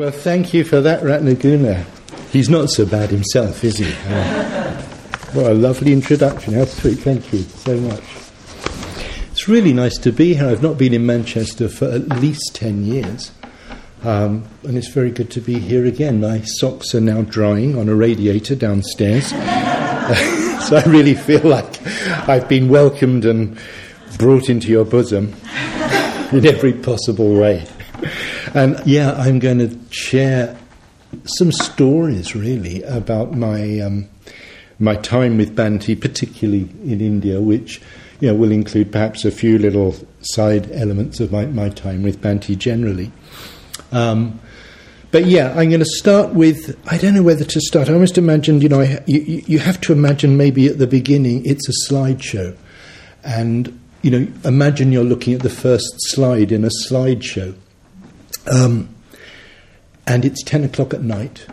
Well, thank you for that, Ratnaguna. He's not so bad himself, is he? Uh, what a lovely introduction. How sweet. Thank you so much. It's really nice to be here. I've not been in Manchester for at least 10 years. Um, and it's very good to be here again. My socks are now drying on a radiator downstairs. so I really feel like I've been welcomed and brought into your bosom in every possible way. And yeah, I'm going to share some stories really about my um, my time with Bhante, particularly in India, which you know will include perhaps a few little side elements of my, my time with Bhante generally. Um, but yeah, I'm going to start with. I don't know whether to start. I almost imagined, you know, I, you, you have to imagine maybe at the beginning it's a slideshow, and you know, imagine you're looking at the first slide in a slideshow, um, and it's ten o'clock at night.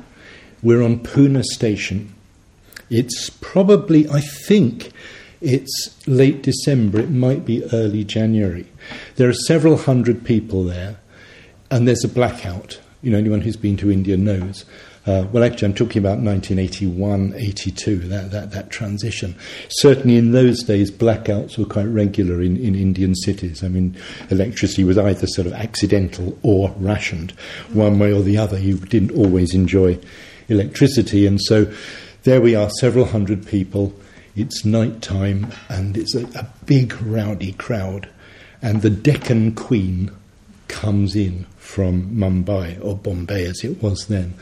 We're on Pune station. It's probably, I think, it's late December. It might be early January. There are several hundred people there and there's a blackout. You know, anyone who's been to India knows. Uh, well, actually, I'm talking about 1981, 82, that, that, that transition. Certainly in those days, blackouts were quite regular in, in Indian cities. I mean, electricity was either sort of accidental or rationed, one way or the other. You didn't always enjoy electricity. And so there we are, several hundred people. It's night time, and it's a, a big, rowdy crowd. And the Deccan Queen comes in from Mumbai or Bombay as it was then.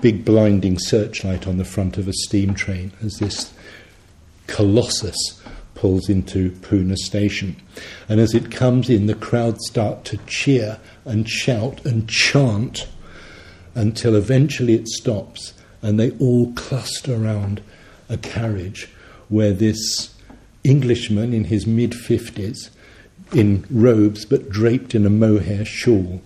Big blinding searchlight on the front of a steam train as this colossus pulls into Pune station. And as it comes in, the crowd start to cheer and shout and chant until eventually it stops and they all cluster around a carriage where this Englishman in his mid 50s, in robes but draped in a mohair shawl,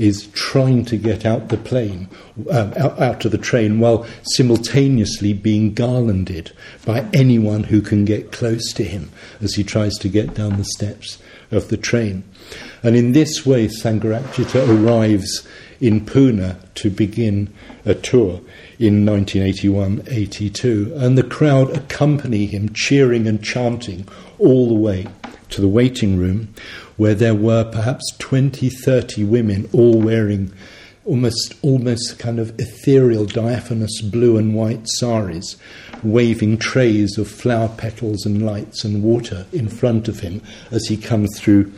is trying to get out the plane, uh, out, out to the train, while simultaneously being garlanded by anyone who can get close to him as he tries to get down the steps of the train. And in this way, Sangharakshita arrives in Pune to begin a tour in 1981 82, and the crowd accompany him, cheering and chanting all the way to the waiting room, where there were perhaps 20, 30 women, all wearing almost, almost kind of ethereal, diaphanous blue and white saris, waving trays of flower petals and lights and water in front of him as he comes through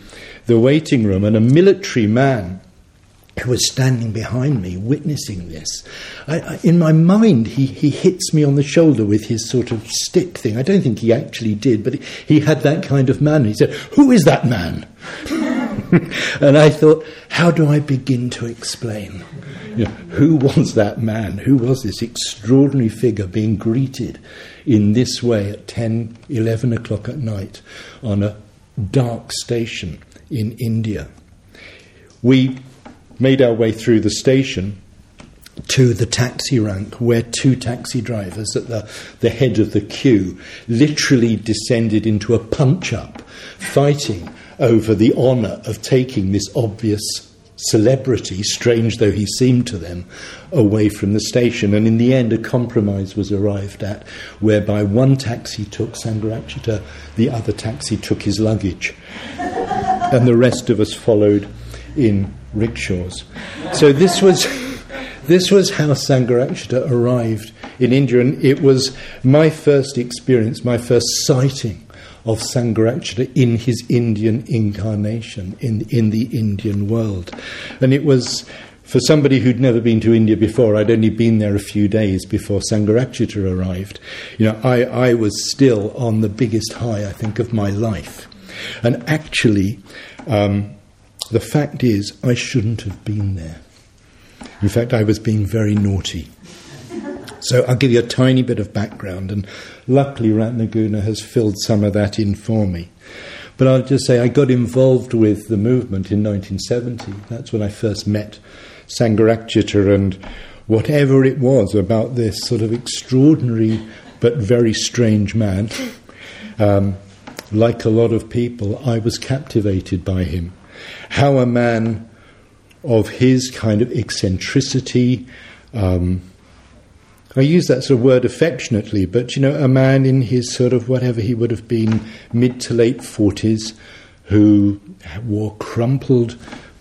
the waiting room. And a military man who was standing behind me witnessing this. I, I, in my mind, he, he hits me on the shoulder with his sort of stick thing. I don't think he actually did, but he, had that kind of manner. He said, Who is that man? and I thought, How do I begin to explain? You know, who was that man? Who was this extraordinary figure being greeted in this way at 10, 11 o'clock at night on a dark station in India? We made our way through the station to the taxi rank where two taxi drivers at the, the head of the queue literally descended into a punch up, fighting over the honour of taking this obvious celebrity, strange though he seemed to them, away from the station. And in the end, a compromise was arrived at whereby one taxi took Sangharakshita, the other taxi took his luggage. and the rest of us followed in rickshaws. So this was. This was how Sangharakshita arrived in India, and it was my first experience, my first sighting of Sangharakshita in his Indian incarnation, in, in the Indian world. And it was for somebody who'd never been to India before, I'd only been there a few days before Sangharakshita arrived. You know, I, I was still on the biggest high, I think, of my life. And actually, um, the fact is, I shouldn't have been there. In fact, I was being very naughty. So I'll give you a tiny bit of background, and luckily Ratnaguna has filled some of that in for me. But I'll just say I got involved with the movement in 1970. That's when I first met Sangharakshita and whatever it was about this sort of extraordinary but very strange man. Um, like a lot of people, I was captivated by him how a man of his kind of eccentricity. Um, I use that sort of word affectionately, but you know, a man in his sort of whatever he would have been mid to late 40s who wore crumpled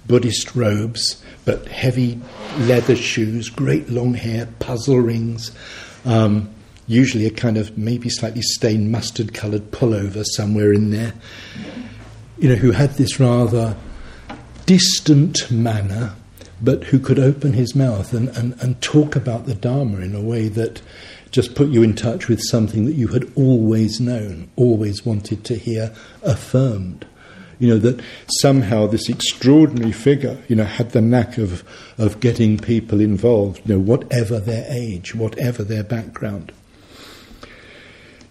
Buddhist robes, but heavy leather shoes, great long hair, puzzle rings, um, usually a kind of maybe slightly stained mustard coloured pullover somewhere in there. You know, who had this rather distant manner, but who could open his mouth and, and, and talk about the Dharma in a way that just put you in touch with something that you had always known, always wanted to hear affirmed. You know, that somehow this extraordinary figure, you know, had the knack of, of getting people involved, you know, whatever their age, whatever their background.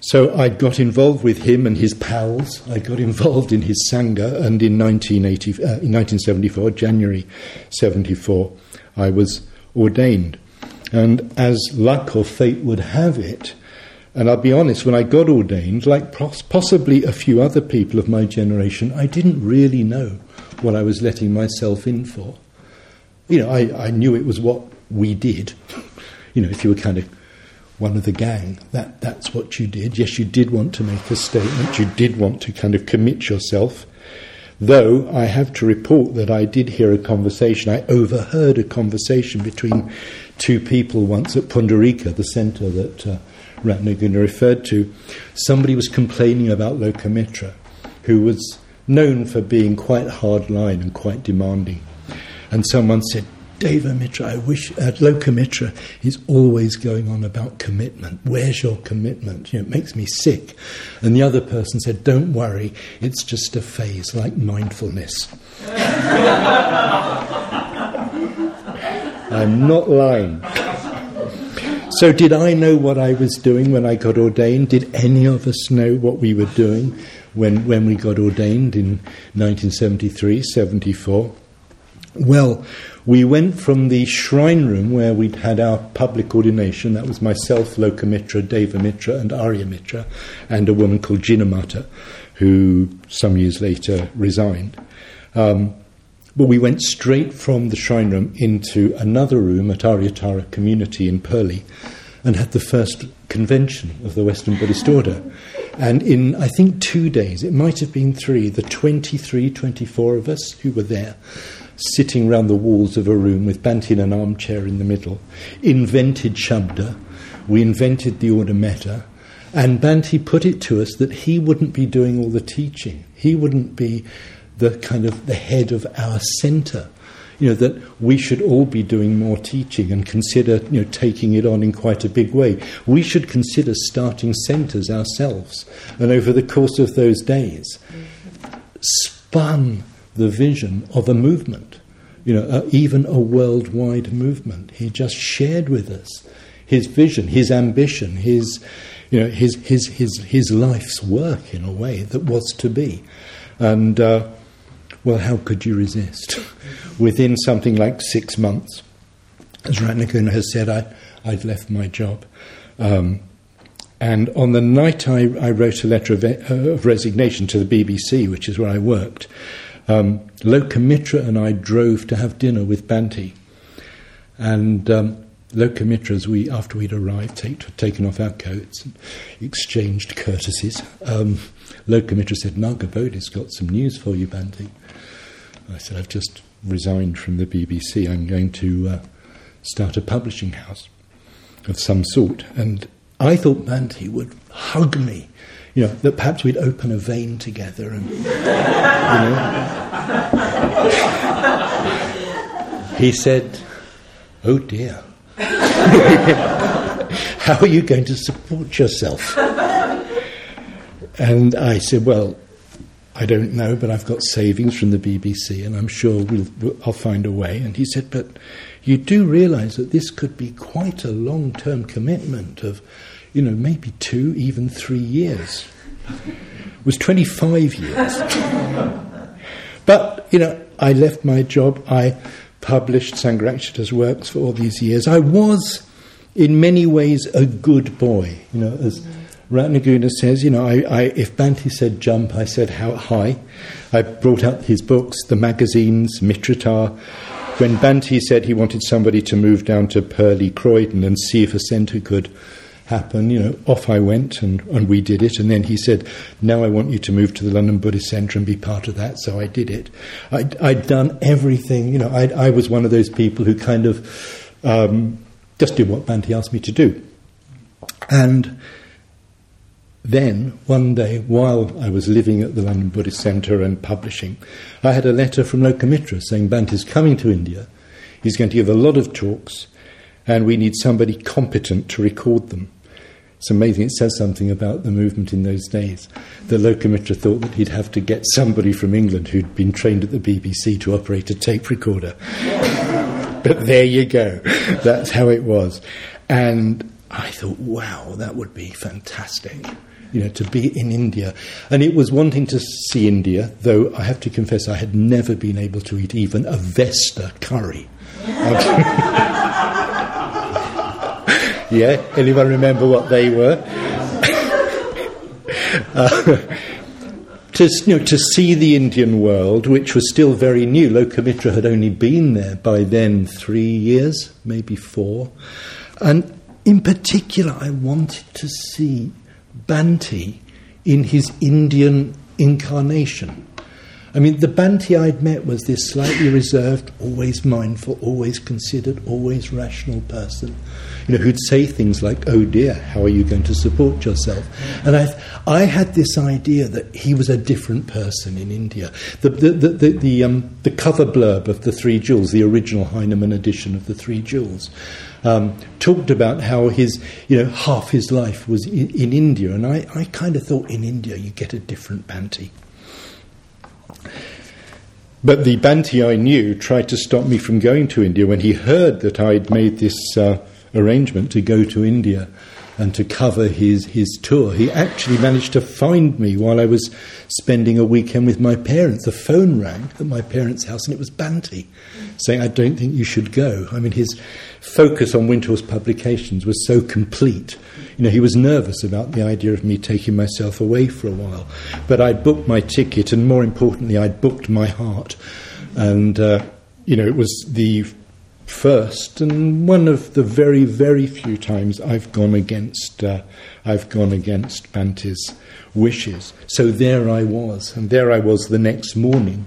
So I got involved with him and his pals. I got involved in his Sangha, and in, 1980, uh, in 1974, January 74, I was ordained. And as luck or fate would have it, and I'll be honest, when I got ordained, like possibly a few other people of my generation, I didn't really know what I was letting myself in for. You know, I, I knew it was what we did. you know, if you were kind of one of the gang, that, that's what you did. Yes, you did want to make a statement, you did want to kind of commit yourself. Though I have to report that I did hear a conversation, I overheard a conversation between two people once at Pundarika, the centre that. Uh, Ratnaguna referred to, somebody was complaining about Lokamitra, who was known for being quite hardline and quite demanding. And someone said, Deva Mitra, I wish, uh, Lokamitra is always going on about commitment. Where's your commitment? You know, it makes me sick. And the other person said, Don't worry, it's just a phase like mindfulness. I'm not lying. So, did I know what I was doing when I got ordained? Did any of us know what we were doing when, when we got ordained in 1973, 74? Well, we went from the shrine room where we'd had our public ordination, that was myself, Lokamitra, Deva Mitra, and Arya Mitra, and a woman called Jinamata, who some years later resigned. Um, but we went straight from the shrine room into another room at Aryatara Community in Purley and had the first convention of the Western Buddhist Order. And in, I think, two days, it might have been three, the 23, 24 of us who were there, sitting round the walls of a room with Bhante in an armchair in the middle, invented Shabda. We invented the order metta. And Bhante put it to us that he wouldn't be doing all the teaching. He wouldn't be the kind of the head of our centre. You know, that we should all be doing more teaching and consider, you know, taking it on in quite a big way. We should consider starting centres ourselves. And over the course of those days, spun the vision of a movement, you know, even a worldwide movement. He just shared with us his vision, his ambition, his, you know, his, his, his, his life's work in a way that was to be. And, uh, well, how could you resist? Within something like six months, as Ratnaguna has said, I, I'd left my job. Um, and on the night I, I wrote a letter of, uh, of, resignation to the BBC, which is where I worked, um, Lokamitra and I drove to have dinner with Bhante. And um, we, after we'd arrived, take, taken off our coats and exchanged courtesies, um, Lokamitra said, Nagabodhi's got some news for you, Bhante. I said, I've just resigned from the BBC. I'm going to uh, start a publishing house of some sort. And I thought Bhante would hug me, you know, that perhaps we'd open a vein together and, you know. he said, Oh dear. How are you going to support yourself? And I said, Well, I don't know, but I've got savings from the BBC, and I'm sure we'll, I'll find a way. And he said, But you do realise that this could be quite a long term commitment of, you know, maybe two, even three years. It was 25 years. but, you know, I left my job. I published Sangharakshita's works for all these years. I was, in many ways, a good boy, you know, as Ratnaguna says, you know, I, I, if Bhante said jump, I said how high. I brought out his books, the magazines, Mitrata, when Bhante said he wanted somebody to move down to Purley Croydon and see if a centre could happen, you know, off I went and, and we did it. And then he said, Now I want you to move to the London Buddhist Centre and be part of that. So I did it. I'd, I'd done everything, you know, I, I was one of those people who kind of um, just did what Bhante asked me to do. And then, one day, while I was living at the London Buddhist Centre and publishing, I had a letter from Lokamitra saying Bhante's coming to India. He's going to give a lot of talks, and we need somebody competent to record them. It's amazing. It says something about the movement in those days. The Lokamitra thought that he'd have to get somebody from England who'd been trained at the BBC to operate a tape recorder. but there you go. That's how it was. And I thought, wow, that would be fantastic you know, to be in India. And it was wanting to see India, though I have to confess I had never been able to eat even a Vesta curry. yeah, anyone remember what they were? uh, to, you know, to see the Indian world, which was still very new. Lokamitra had only been there by then three years, maybe four. And in particular, I wanted to see Bhante in his Indian incarnation. I mean, the Bhante I'd met was this slightly reserved, always mindful, always considered, always rational person, you know, who'd say things like, "Oh dear, how are you going to support yourself?" And I, I had this idea that he was a different person in India. The the the the, the, um, the cover blurb of the Three Jewels, the original Heinemann edition of the Three Jewels, um, talked about how his, you know, half his life was in, in India, and I, I kind of thought in India you get a different Bhante. But the Bhante I knew tried to stop me from going to India when he heard that I'd made this uh, arrangement to go to India and to cover his, his tour. He actually managed to find me while I was spending a weekend with my parents. The phone rang at my parents' house and it was Bhante saying, I don't think you should go. I mean, his focus on Windhorse publications was so complete. You know, he was nervous about the idea of me taking myself away for a while. But I'd booked my ticket and more importantly, I'd booked my heart. And, uh, you know, it was the first and one of the very, very few times I've gone against, uh, I've gone against Bhante's wishes. So there I was, and there I was the next morning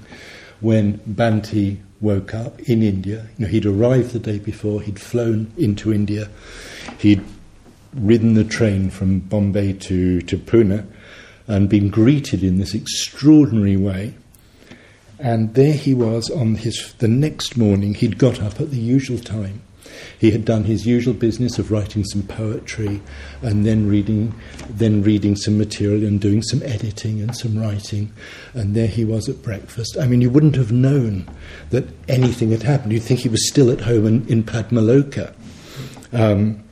when Bhante woke up in India. You know, he'd arrived the day before, he'd flown into India, he'd ridden the train from Bombay to, to Pune and been greeted in this extraordinary way and there he was on his the next morning. He'd got up at the usual time. He had done his usual business of writing some poetry and then reading, then reading some material and doing some editing and some writing. And there he was at breakfast. I mean, you wouldn't have known that anything had happened. You'd think he was still at home in, in Padmaloka. Um,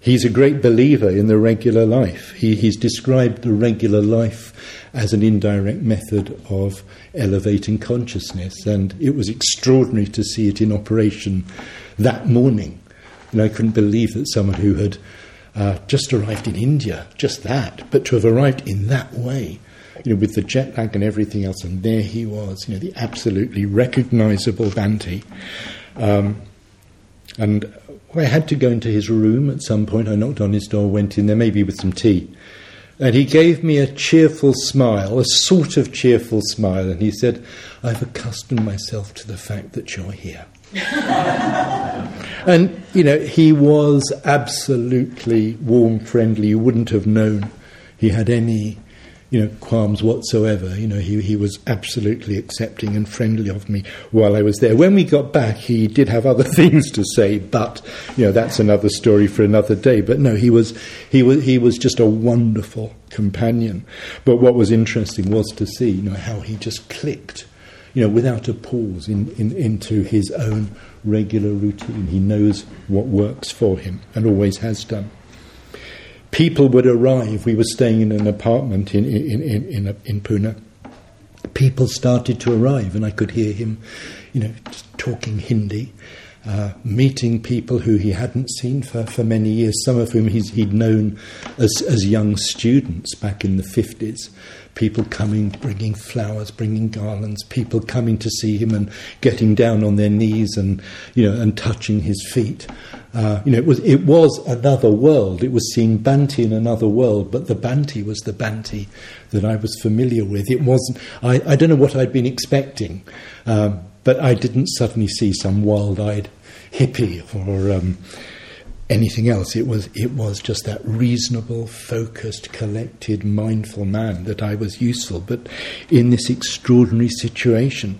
he's a great believer in the regular life. He, he's described the regular life as an indirect method of elevating consciousness. And it was extraordinary to see it in operation that morning. And I couldn't believe that someone who had uh, just arrived in India, just that, but to have arrived in that way, you know, with the jet lag and everything else, and there he was, you know, the absolutely recognizable Bhante. Um, and I had to go into his room at some point. I knocked on his door, went in there, maybe with some tea. And he gave me a cheerful smile, a sort of cheerful smile, and he said, I've accustomed myself to the fact that you're here. and, you know, he was absolutely warm, friendly. You wouldn't have known he had any you know, qualms whatsoever. You know, he, he was absolutely accepting and friendly of me while I was there. When we got back, he did have other things to say, but you know, that's another story for another day. But no, he was he was he was just a wonderful companion. But what was interesting was to see, you know, how he just clicked, you know, without a pause in, in into his own regular routine. He knows what works for him and always has done people would arrive. We were staying in an apartment in, in, in, in, in Pune. People started to arrive, and I could hear him, you know, talking Hindi. uh, meeting people who he hadn't seen for, for many years, some of whom he'd known as, as young students back in the 50s. People coming, bringing flowers, bringing garlands, people coming to see him and getting down on their knees and, you know, and touching his feet. Uh, you know, it was, it was another world. It was seeing Bhante in another world, but the Bhante was the Bhante that I was familiar with. It wasn't, I, I don't know what I'd been expecting, um, but I didn't suddenly see some wild eyed hippie or um, anything else. It was, it was just that reasonable, focused, collected, mindful man that I was useful. But in this extraordinary situation,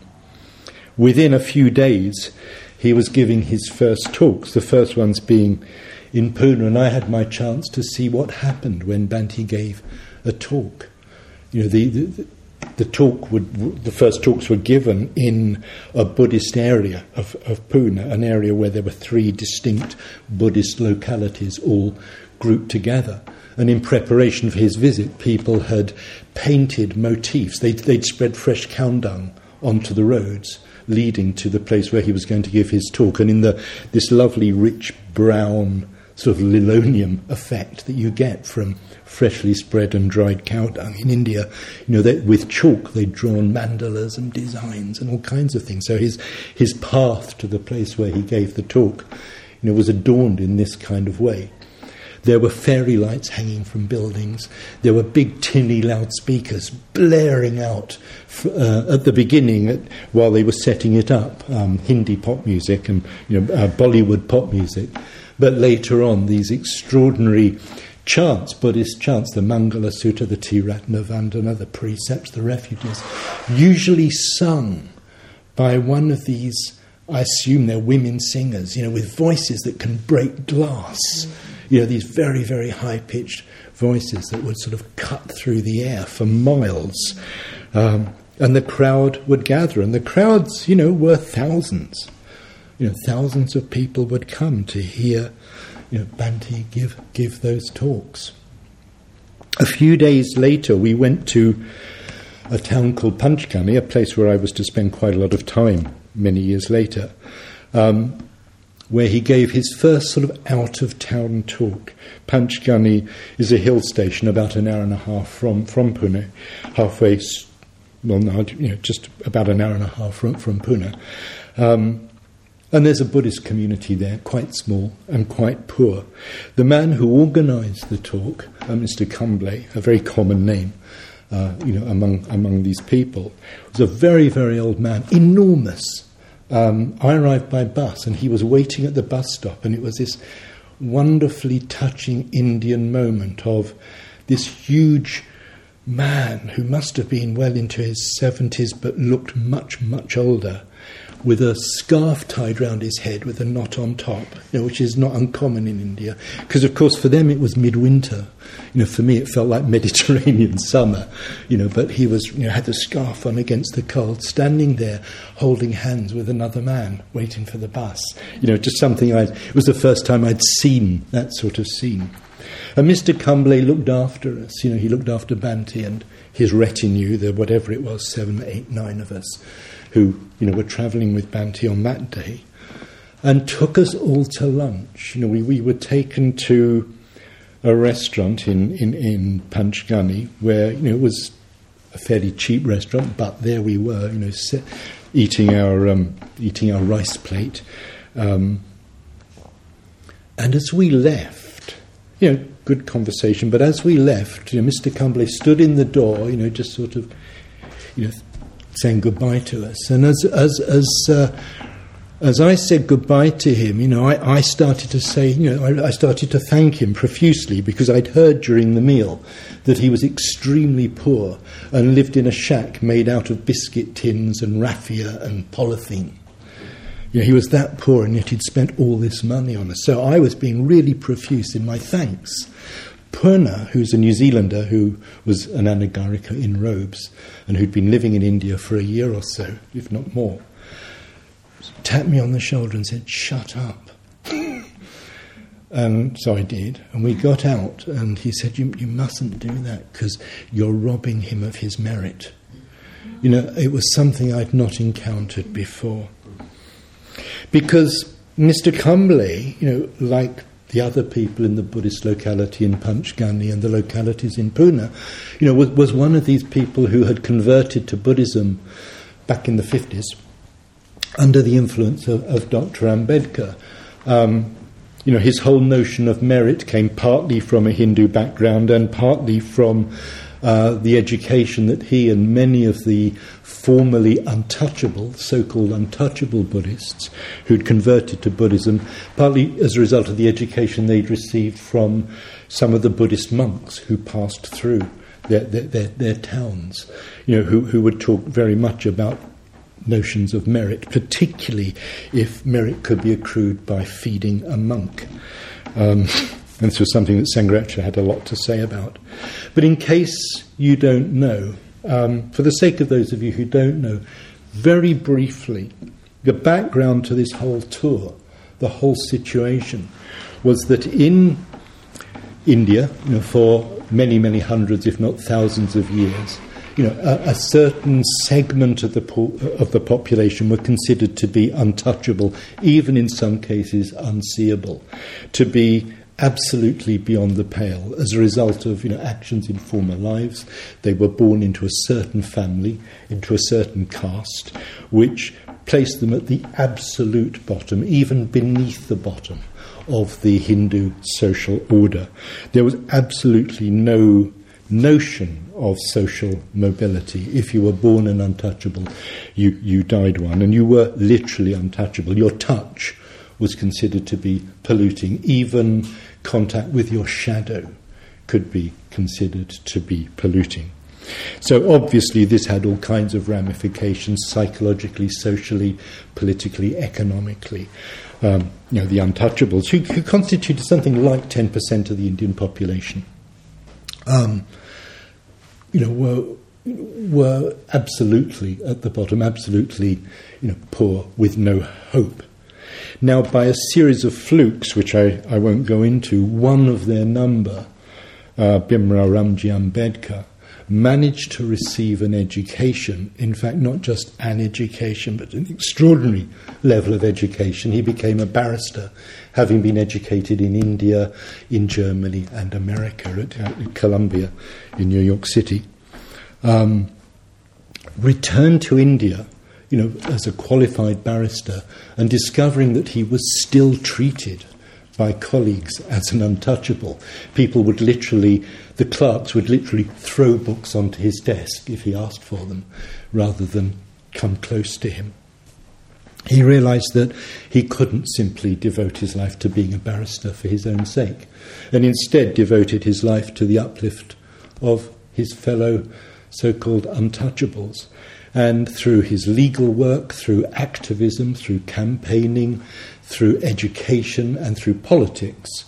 within a few days, he was giving his first talks, the first ones being in Pune, and I had my chance to see what happened when Bhante gave a talk. You know, the, the, the talk would, the first talks were given in a Buddhist area of, of Pune, an area where there were three distinct Buddhist localities all grouped together. And in preparation for his visit, people had painted motifs. They'd, they'd spread fresh cow dung onto the roads leading to the place where he was going to give his talk. And in the, this lovely, rich brown sort of linoleum effect that you get from freshly spread and dried cow dung. In India, you know, they, with chalk they'd drawn mandalas and designs and all kinds of things. So his his path to the place where he gave the talk, you know, was adorned in this kind of way. There were fairy lights hanging from buildings. There were big tinny loudspeakers blaring out uh, at the beginning at, while they were setting it up, um, Hindi pop music and you know, uh, Bollywood pop music. But later on, these extraordinary chants, Buddhist chants, the Mangala Sutta, the Triratna Vandana, the precepts, the refuges, usually sung by one of these, I assume they're women singers, you know, with voices that can break glass. You know, these very, very high pitched voices that would sort of cut through the air for miles. Um, and the crowd would gather, and the crowds, you know, were thousands. You know, thousands of people would come to hear you know, Bhante give, give those talks. A few days later, we went to a town called Panchgani, a place where I was to spend quite a lot of time many years later, um, where he gave his first sort of out of town talk. Panchgani is a hill station about an hour and a half from, from Pune, halfway, well, no, you know, just about an hour and a half from, from Pune. Um, and there's a Buddhist community there, quite small and quite poor. The man who organised the talk, uh, Mr. Kumble, a very common name, uh, you know, among among these people, was a very very old man, enormous. Um, I arrived by bus, and he was waiting at the bus stop, and it was this wonderfully touching Indian moment of this huge man who must have been well into his seventies, but looked much much older with a scarf tied round his head with a knot on top, you know, which is not uncommon in India. Because, of course, for them it was midwinter. You know, for me it felt like Mediterranean summer, you know, but he was, you know, had the scarf on against the cold, standing there holding hands with another man, waiting for the bus. You know, just something I, it was the first time I'd seen that sort of scene. And Mr. Kumble looked after us, you know, he looked after Bhante and his retinue, the whatever it was, seven, eight, nine of us who you know were travelling with Bhante on that day, and took us all to lunch. You know, we, we were taken to a restaurant in, in, in Panchgani where you know it was a fairly cheap restaurant, but there we were, you know, sit, eating our um, eating our rice plate. Um, and as we left, you know, good conversation. But as we left, you know, Mr. Kumble stood in the door, you know, just sort of, you know, saying goodbye to us. And as as as uh, as I said goodbye to him, you know, I, I started to say, you know, I, I, started to thank him profusely because I'd heard during the meal that he was extremely poor and lived in a shack made out of biscuit tins and raffia and polythene. You know, he was that poor and yet he'd spent all this money on us. So I was being really profuse in my thanks. Purna, who's a New Zealander who was an anagarika in robes and who'd been living in India for a year or so, if not more, tapped me on the shoulder and said, Shut up. and so I did. And we got out, and he said, You, you mustn't do that because you're robbing him of his merit. You know, it was something I'd not encountered before. Because Mr. Kumble, you know, like the other people in the Buddhist locality in Panchgani and the localities in Pune, you know, was, was one of these people who had converted to Buddhism back in the 50s under the influence of, of Dr. Ambedkar. Um, you know, his whole notion of merit came partly from a Hindu background and partly from uh, the education that he and many of the formerly untouchable, so called untouchable Buddhists who'd converted to Buddhism, partly as a result of the education they'd received from some of the Buddhist monks who passed through their, their, their, their towns, you know, who, who would talk very much about notions of merit, particularly if merit could be accrued by feeding a monk. Um, and this was something that Sangharakshita had a lot to say about. But in case you don't know, um, for the sake of those of you who don't know, very briefly, the background to this whole tour, the whole situation, was that in India, you know, for many, many hundreds, if not thousands of years, you know, a, a, certain segment of the po- of the population were considered to be untouchable, even in some cases unseeable, to be absolutely beyond the pale as a result of you know actions in former lives. They were born into a certain family, into a certain caste, which placed them at the absolute bottom, even beneath the bottom of the Hindu social order. There was absolutely no notion of social mobility. If you were born an untouchable, you, you died one, and you were literally untouchable. Your touch was considered to be polluting, even contact with your shadow could be considered to be polluting. So, obviously, this had all kinds of ramifications psychologically, socially, politically, economically. Um, you know, the untouchables, who, who, constituted something like 10% of the Indian population, um, you know, were, were absolutely at the bottom, absolutely you know, poor with no hope. Now, by a series of flukes, which I, I won't go into, one of their number, uh, Bhimrao Ramji Ambedkar, managed to receive an education, in fact, not just an education, but an extraordinary level of education. He became a barrister, having been educated in India, in Germany, and America at, at Columbia in New York City. Um, returned to India you know, as a qualified barrister and discovering that he was still treated by colleagues as an untouchable. People would literally, the clerks would literally throw books onto his desk if he asked for them rather than come close to him. He realized that he couldn't simply devote his life to being a barrister for his own sake, and instead devoted his life to the uplift of his fellow so called untouchables. And through his legal work, through activism, through campaigning, through education, and through politics,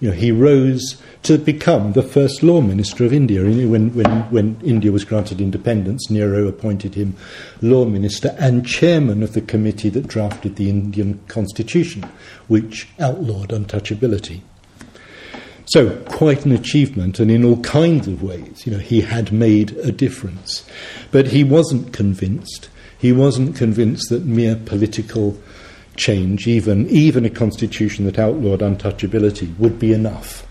you know, he rose to become the first law minister of India. When, when, when India was granted independence, Nehru appointed him law minister and chairman of the committee that drafted the Indian constitution, which outlawed untouchability. So, quite an achievement, and in all kinds of ways, you know, he had made a difference. But he wasn't convinced. He wasn't convinced that mere political change, even, even a constitution that outlawed untouchability, would be enough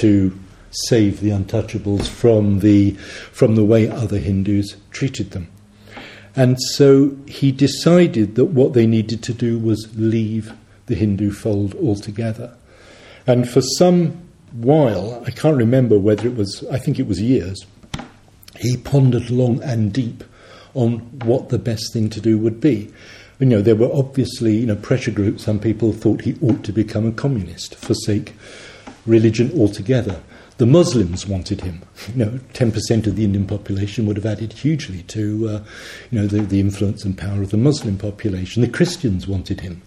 to save the untouchables from the, from the way other Hindus treated them. And so he decided that what they needed to do was leave the Hindu fold altogether. And for some while, I can't remember whether it was, I think it was years, he pondered long and deep on what the best thing to do would be. You know, there were obviously, you know, pressure groups. Some people thought he ought to become a communist, forsake religion altogether. The Muslims wanted him. You know, 10% of the Indian population would have added hugely to, uh, you know, the, the influence and power of the Muslim population. The Christians wanted him.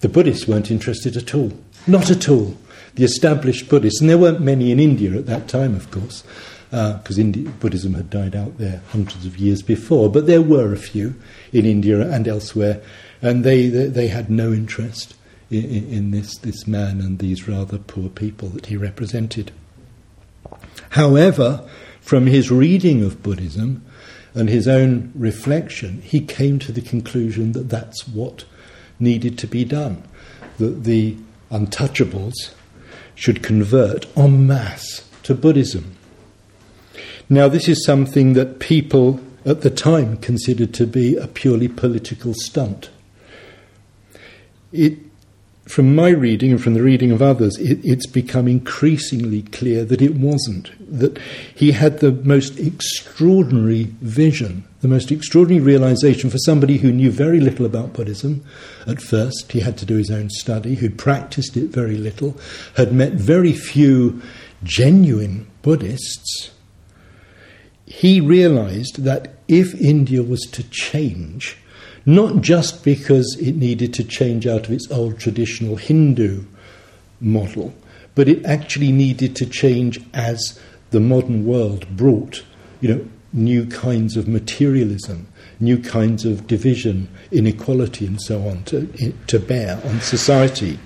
The Buddhists weren't interested at all. Not at all the established Buddhists, and there weren't many in India at that time, of course, because uh, Buddhism had died out there hundreds of years before, but there were a few in India and elsewhere, and they, they, they had no interest in, in this, this man and these rather poor people that he represented. However, from his reading of Buddhism and his own reflection, he came to the conclusion that that's what needed to be done that the untouchables should convert en masse to Buddhism. Now, this is something that people at the time considered to be a purely political stunt. It, from my reading and from the reading of others, it, it's become increasingly clear that it wasn't. That he had the most extraordinary vision, the most extraordinary realization for somebody who knew very little about Buddhism. At first, he had to do his own study, who'd practiced it very little, had met very few genuine Buddhists he realized that if India was to change, not just because it needed to change out of its old traditional Hindu model, but it actually needed to change as the modern world brought, you know, new kinds of materialism, new kinds of division, inequality, and so on to, to bear on society.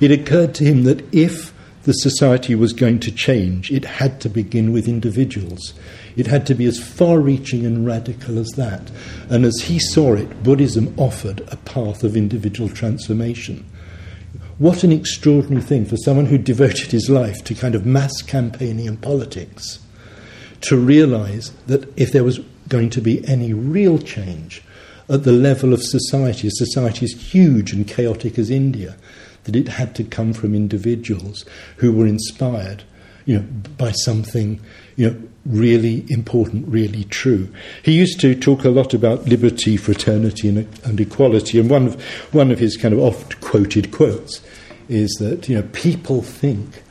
It occurred to him that if the society was going to change, it had to begin with individuals. It had to be as far reaching and radical as that. And as he saw it, Buddhism offered a path of individual transformation. What an extraordinary thing for someone who devoted his life to kind of mass campaigning and politics to realize that if there was going to be any real change at the level of society, a society as huge and chaotic as India, that it had to come from individuals who were inspired, you know, by something, you know, really important, really true. He used to talk a lot about liberty, fraternity, and, and equality, and one of, one of his kind of oft quoted quotes is that you know people think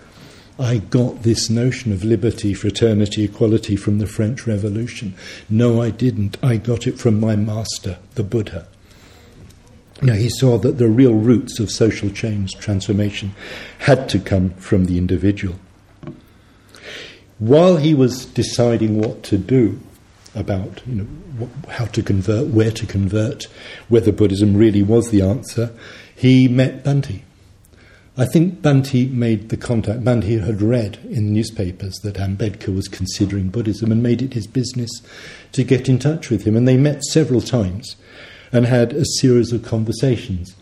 I got this notion of liberty, fraternity, equality from the French Revolution. No, I didn't. I got it from my master, the Buddha. Now, he saw that the real roots of social change, transformation, had to come from the individual while he was deciding what to do about you know how to convert, where to convert, whether Buddhism really was the answer, he met Bhante. I think Bhante made the contact. Bhante had read in newspapers that Ambedkar was considering Buddhism and made it his business to get in touch with him. And they met several times and had a series of conversations.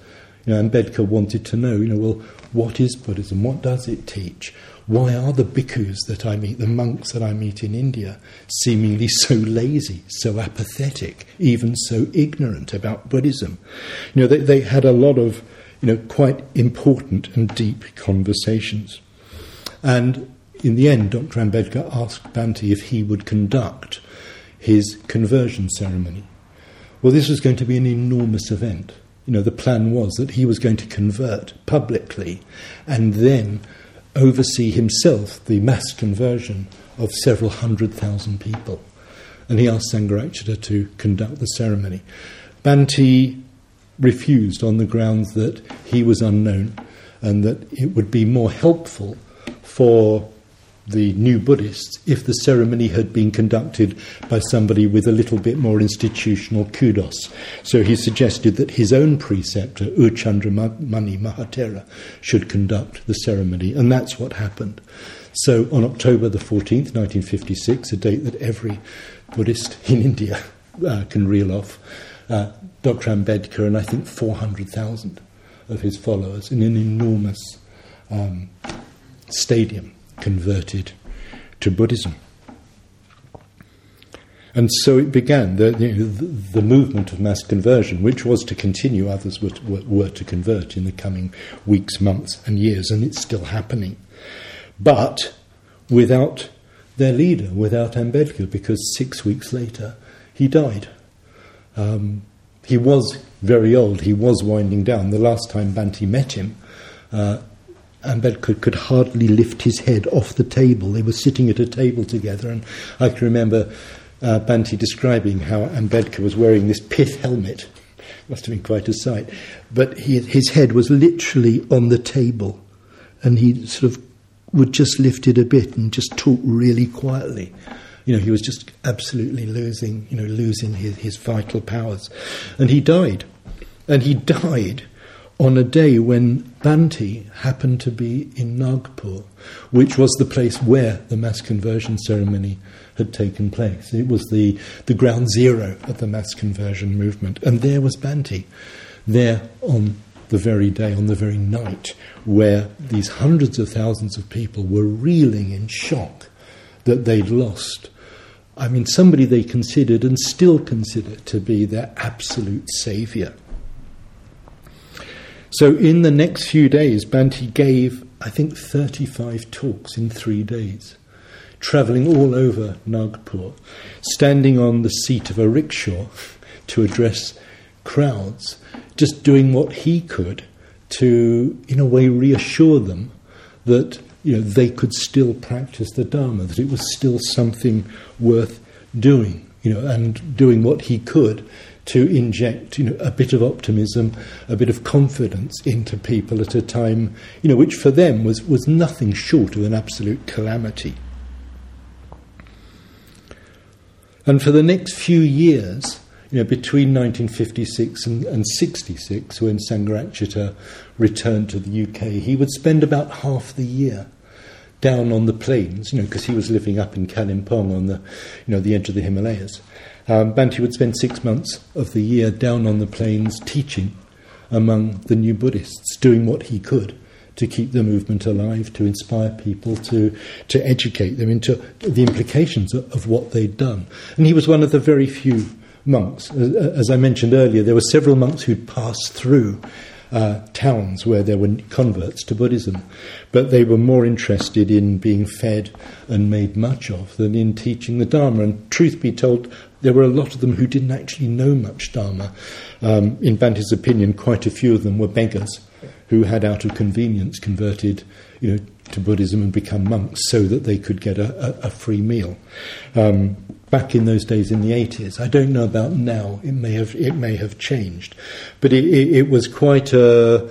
You know, Ambedkar wanted to know, you know, well, what is Buddhism? What does it teach? Why are the bhikkhus that I meet, the monks that I meet in India, seemingly so lazy, so apathetic, even so ignorant about Buddhism? You know, they, they had a lot of, you know, quite important and deep conversations. And in the end, Dr. Ambedkar asked Bhante if he would conduct his conversion ceremony. Well, this was going to be an enormous event. You know, the plan was that he was going to convert publicly and then oversee himself the mass conversion of several hundred thousand people. And he asked Sangharakshita to conduct the ceremony. Bhante refused on the grounds that he was unknown and that it would be more helpful for the new Buddhists if the ceremony had been conducted by somebody with a little bit more institutional kudos. So he suggested that his own preceptor, Uchandramani Chandramani Mahathera, should conduct the ceremony, and that's what happened. So on October the 14th, 1956, a date that every Buddhist in India uh, can reel off, uh, Dr. Ambedkar and I think 400,000 of his followers in an enormous um, stadium converted to Buddhism. And so it began, the, the, movement of mass conversion, which was to continue, others were, were, were, to convert in the coming weeks, months, and years, and it's still happening. But without their leader, without Ambedkar, because six weeks later he died. Um, he was very old, he was winding down. The last time Bhante met him, uh, Ambedkar could hardly lift his head off the table. They were sitting at a table together, and I can remember uh, Bhante describing how Ambedkar was wearing this pith helmet. Must have been quite a sight. But he, his head was literally on the table, and he sort of would just lift it a bit and just talk really quietly. You know, he was just absolutely losing, you know, losing his, his vital powers. And he died. And he died on a day when Bhante happened to be in Nagpur, which was the place where the mass conversion ceremony had taken place. It was the, the ground zero of the mass conversion movement. And there was Bhante, there on the very day, on the very night, where these hundreds of thousands of people were reeling in shock that they'd lost. I mean, somebody they considered and still consider to be their absolute saviour. So, in the next few days, Bhante gave, I think, 35 talks in three days, travelling all over Nagpur, standing on the seat of a rickshaw to address crowds, just doing what he could to, in a way, reassure them that you know, they could still practice the Dharma, that it was still something worth doing, you know, and doing what he could to inject you know, a bit of optimism, a bit of confidence into people at a time you know, which for them was, was nothing short of an absolute calamity. And for the next few years, you know, between 1956 and, and 66, when Sangharakshita returned to the UK, he would spend about half the year down on the plains, you know, because he was living up in Kalimpong on the, you know, the edge of the Himalayas. Um, Bhante would spend six months of the year down on the plains teaching among the new Buddhists, doing what he could to keep the movement alive, to inspire people, to, to educate them into the implications of, of what they'd done. And he was one of the very few monks. As I mentioned earlier, there were several monks who'd passed through uh, towns where there were converts to Buddhism, but they were more interested in being fed and made much of than in teaching the Dharma. And truth be told, there were a lot of them who didn't actually know much Dharma. Um, in Bhante's opinion, quite a few of them were beggars who had, out of convenience, converted, you know, to Buddhism and become monks so that they could get a, a, a free meal. Um, back in those days in the 80s, I don't know about now. It may have it may have changed, but it, it, it was quite a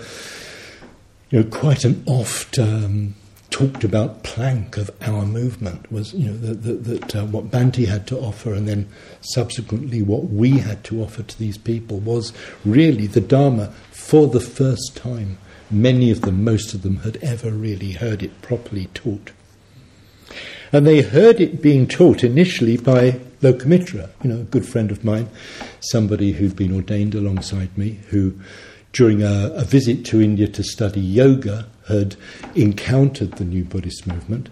you know quite an oft. Um, talked about plank of our movement was you know that, that, that uh, what Bhante had to offer and then subsequently what we had to offer to these people was really the Dharma for the first time. Many of them most of them had ever really heard it properly taught. And they heard it being taught initially by Lokamitra you know a good friend of mine somebody who'd been ordained alongside me who during a, a visit to India to study yoga had encountered the new Buddhist movement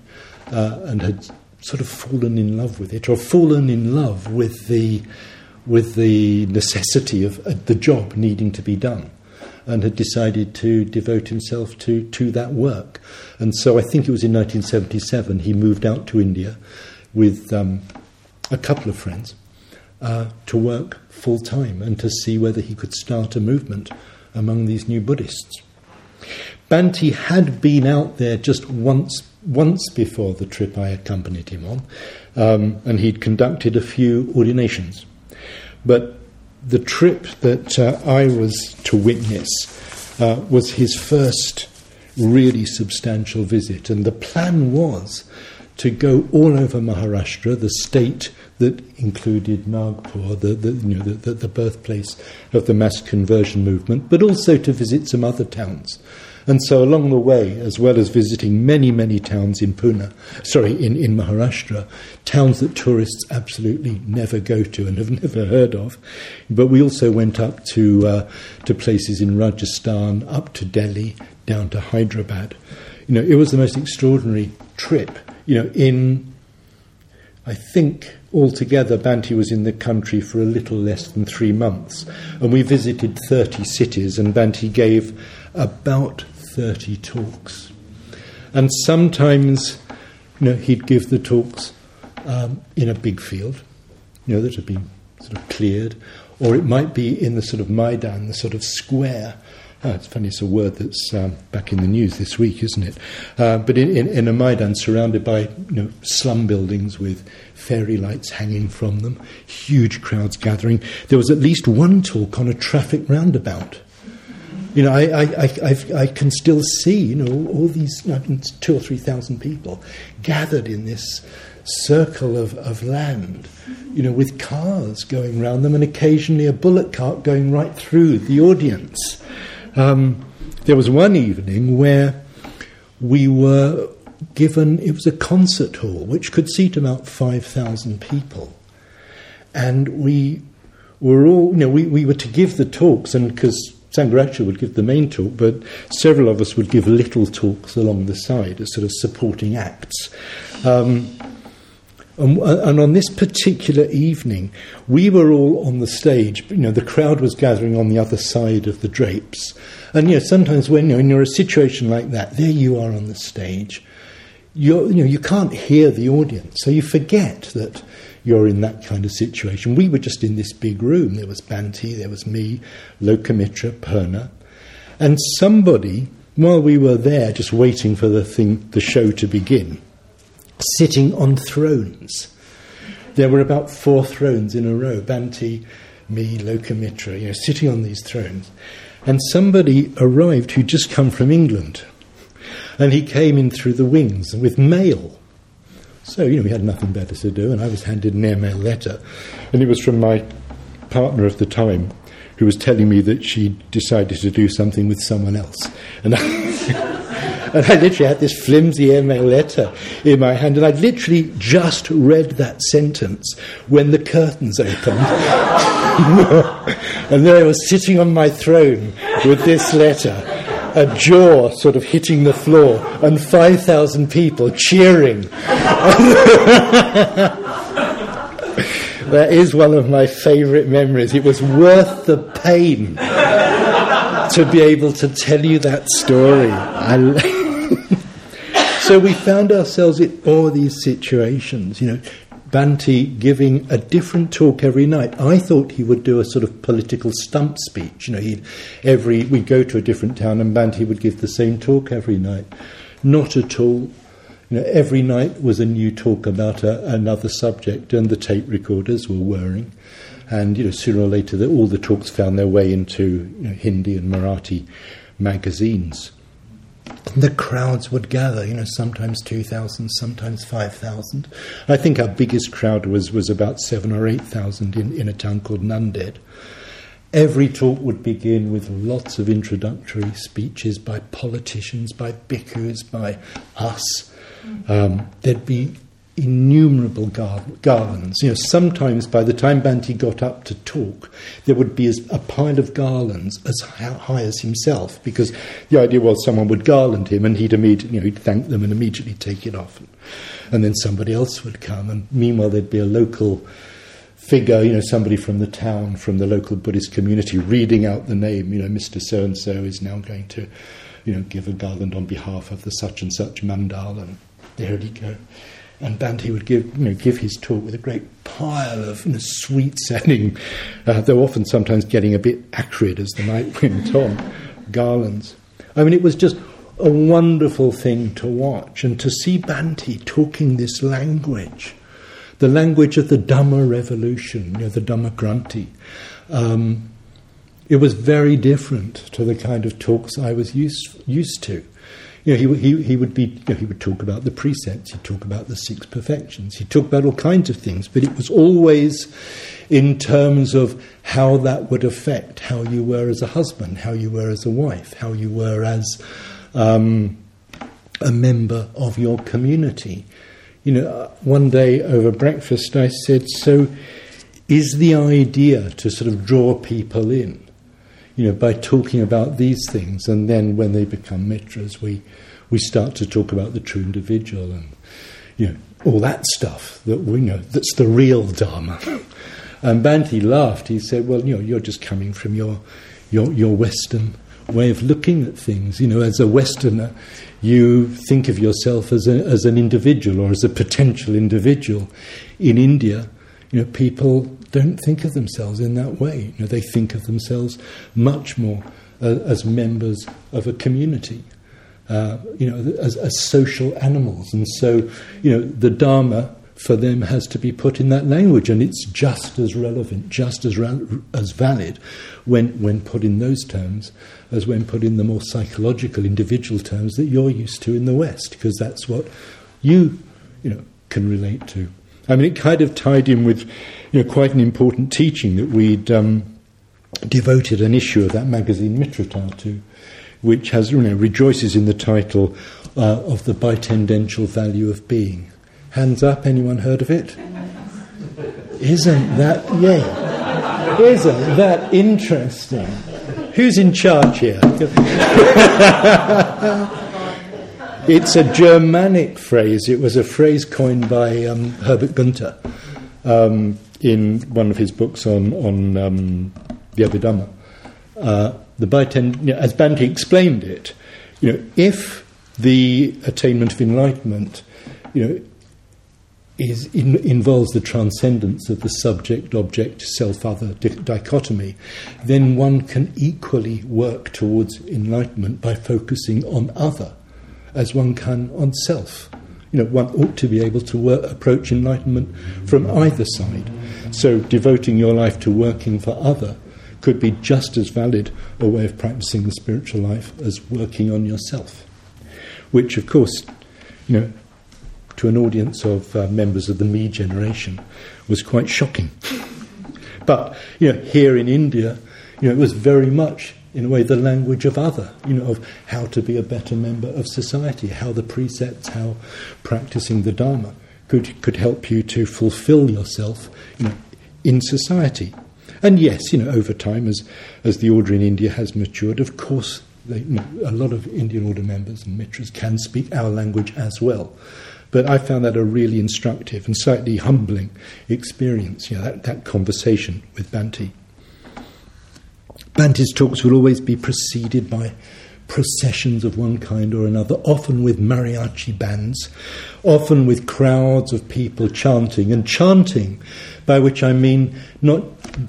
uh, and had sort of fallen in love with it, or fallen in love with the with the necessity of uh, the job needing to be done, and had decided to devote himself to to that work. And so I think it was in 1977 he moved out to India with um, a couple of friends uh, to work full time and to see whether he could start a movement among these new Buddhists. Bhante had been out there just once once before the trip I accompanied him on, um, and he'd conducted a few ordinations. But the trip that uh, I was to witness uh, was his first really substantial visit, and the plan was to go all over Maharashtra, the state that included Nagpur, the, the, you know, the, the birthplace of the mass conversion movement, but also to visit some other towns. And so along the way, as well as visiting many, many towns in Pune, sorry, in, in Maharashtra, towns that tourists absolutely never go to and have never heard of, but we also went up to, uh, to places in Rajasthan, up to Delhi, down to Hyderabad. You know, it was the most extraordinary trip. You know, in, I think, altogether, Bhante was in the country for a little less than three months, and we visited 30 cities, and Bhante gave about 30 talks. And sometimes you know, he'd give the talks um, in a big field, you know, that had been sort of cleared, or it might be in the sort of Maidan, the sort of square. Oh, it's funny, it's a word that's um, back in the news this week, isn't it? Uh, but in, in, in, a Maidan surrounded by you know, slum buildings with fairy lights hanging from them, huge crowds gathering. There was at least one talk on a traffic roundabout you know, I, I, I, I, can still see, you know, all these two or three thousand people gathered in this circle of, of land, you know, with cars going round them and occasionally a bullet cart going right through the audience. Um, there was one evening where we were given, it was a concert hall which could seat about 5,000 people. And we were all, you know, we, we were to give the talks, and because Sangharakshita would give the main talk, but several of us would give little talks along the side as sort of supporting acts. Um, and, and, on this particular evening, we were all on the stage. You know, the crowd was gathering on the other side of the drapes. And you know, sometimes when you're, in a situation like that, there you are on the stage. You know, you can't hear the audience, so you forget that you're in that kind of situation. We were just in this big room. There was Bhante, there was me, Lokamitra, Purna, and somebody, while we were there, just waiting for the thing, the show to begin, sitting on thrones. There were about four thrones in a row. Bhante, me, Lokamitra, you know, sitting on these thrones. And somebody arrived who'd just come from England. And he came in through the wings with mail. So, you know, we had nothing better to do, and I was handed an airmail letter. And it was from my partner of the time, who was telling me that she decided to do something with someone else. And I, and I literally had this flimsy airmail letter in my hand, and I'd literally just read that sentence when the curtains opened. and there I was sitting on my throne with this letter a jaw sort of hitting the floor and 5,000 people cheering. that is one of my favourite memories. It was worth the pain to be able to tell you that story. so we found ourselves in all these situations, you know, Bhante giving a different talk every night. I thought he would do a sort of political stump speech. You know, he'd every we'd go to a different town and Bhante would give the same talk every night. Not at all. You know, every night was a new talk about a, another subject, and the tape recorders were whirring. And you know, sooner or later, the, all the talks found their way into you know, Hindi and Marathi magazines the crowds would gather, you know, sometimes 2,000, sometimes 5,000. I think our biggest crowd was, was about 7 or 8,000 in, in a town called Nanded. Every talk would begin with lots of introductory speeches by politicians, by bhikkhus, by us. Um, there'd be innumerable gar- garlands. You know, sometimes by the time Bhante got up to talk, there would be a pile of garlands as high as himself, because the idea was someone would garland him, and he'd immediately, you know, he'd thank them and immediately take it off, and, then somebody else would come, and meanwhile there'd be a local figure, you know, somebody from the town, from the local Buddhist community, reading out the name. You know, Mister So and So is now going to, you know, give a garland on behalf of the such and such mandal, and there he'd go and Bhante would give, you know, give his talk with a great pile of you know, sweet sounding, uh, though often sometimes getting a bit acrid as the night went on, garlands. I mean, it was just a wonderful thing to watch and to see Bhante talking this language, the language of the Dhamma revolution, you know, the Dhamma Kranti. Um, it was very different to the kind of talks I was used, used to. You know, he, he, he would be, you know, he would talk about the precepts, he'd talk about the six perfections, he'd talk about all kinds of things, but it was always in terms of how that would affect how you were as a husband, how you were as a wife, how you were as um, a member of your community. You know, one day over breakfast I said, So is the idea to sort of draw people in? You know, by talking about these things, and then when they become mitras, we we start to talk about the true individual and you know all that stuff that we know that's the real dharma. and Bhante laughed. He said, "Well, you know, you're just coming from your your your Western way of looking at things. You know, as a Westerner, you think of yourself as a, as an individual or as a potential individual. In India, you know, people don't think of themselves in that way. You know, they think of themselves much more uh, as members of a community, uh, you know, as, as, social animals. And so, you know, the Dharma for them has to be put in that language, and it's just as relevant, just as as valid when when put in those terms as when put in the more psychological, individual terms that you're used to in the West, because that's what you, you know, can relate to. I mean, it kind of tied in with you know, quite an important teaching that we'd um, devoted an issue of that magazine Mitrata to, which has, you know, rejoices in the title uh, of the bitendential value of being. Hands up, anyone heard of it? Isn't that, yeah, isn't that interesting? Who's in charge here? it's a Germanic phrase. It was a phrase coined by um, Herbert Guenther um, in one of his books on, on um, the Abhidhamma. Uh, the Bhaiten, you know, as Bhante explained it, you know, if the attainment of enlightenment, you know, is in, involves the transcendence of the subject object self other di- dichotomy, then one can equally work towards enlightenment by focusing on other as one can on self. You know, one ought to be able to work, approach enlightenment from either side. So, devoting your life to working for other could be just as valid a way of practicing the spiritual life as working on yourself. Which, of course, you know, to an audience of uh, members of the me generation was quite shocking. But you know, here in India, you know, it was very much in a way the language of other, you know, of how to be a better member of society, how the precepts, how practicing the Dharma could could help you to fulfill yourself, you know, in society. And yes, you know, over time, as as the order in India has matured, of course, they, you know, a lot of Indian order members and mitras can speak our language as well. But I found that a really instructive and slightly humbling experience, you know, that, that conversation with Bhante. Bhante's talks will always be preceded by processions of one kind or another, often with mariachi bands, often with crowds of people chanting, and chanting, by which I mean not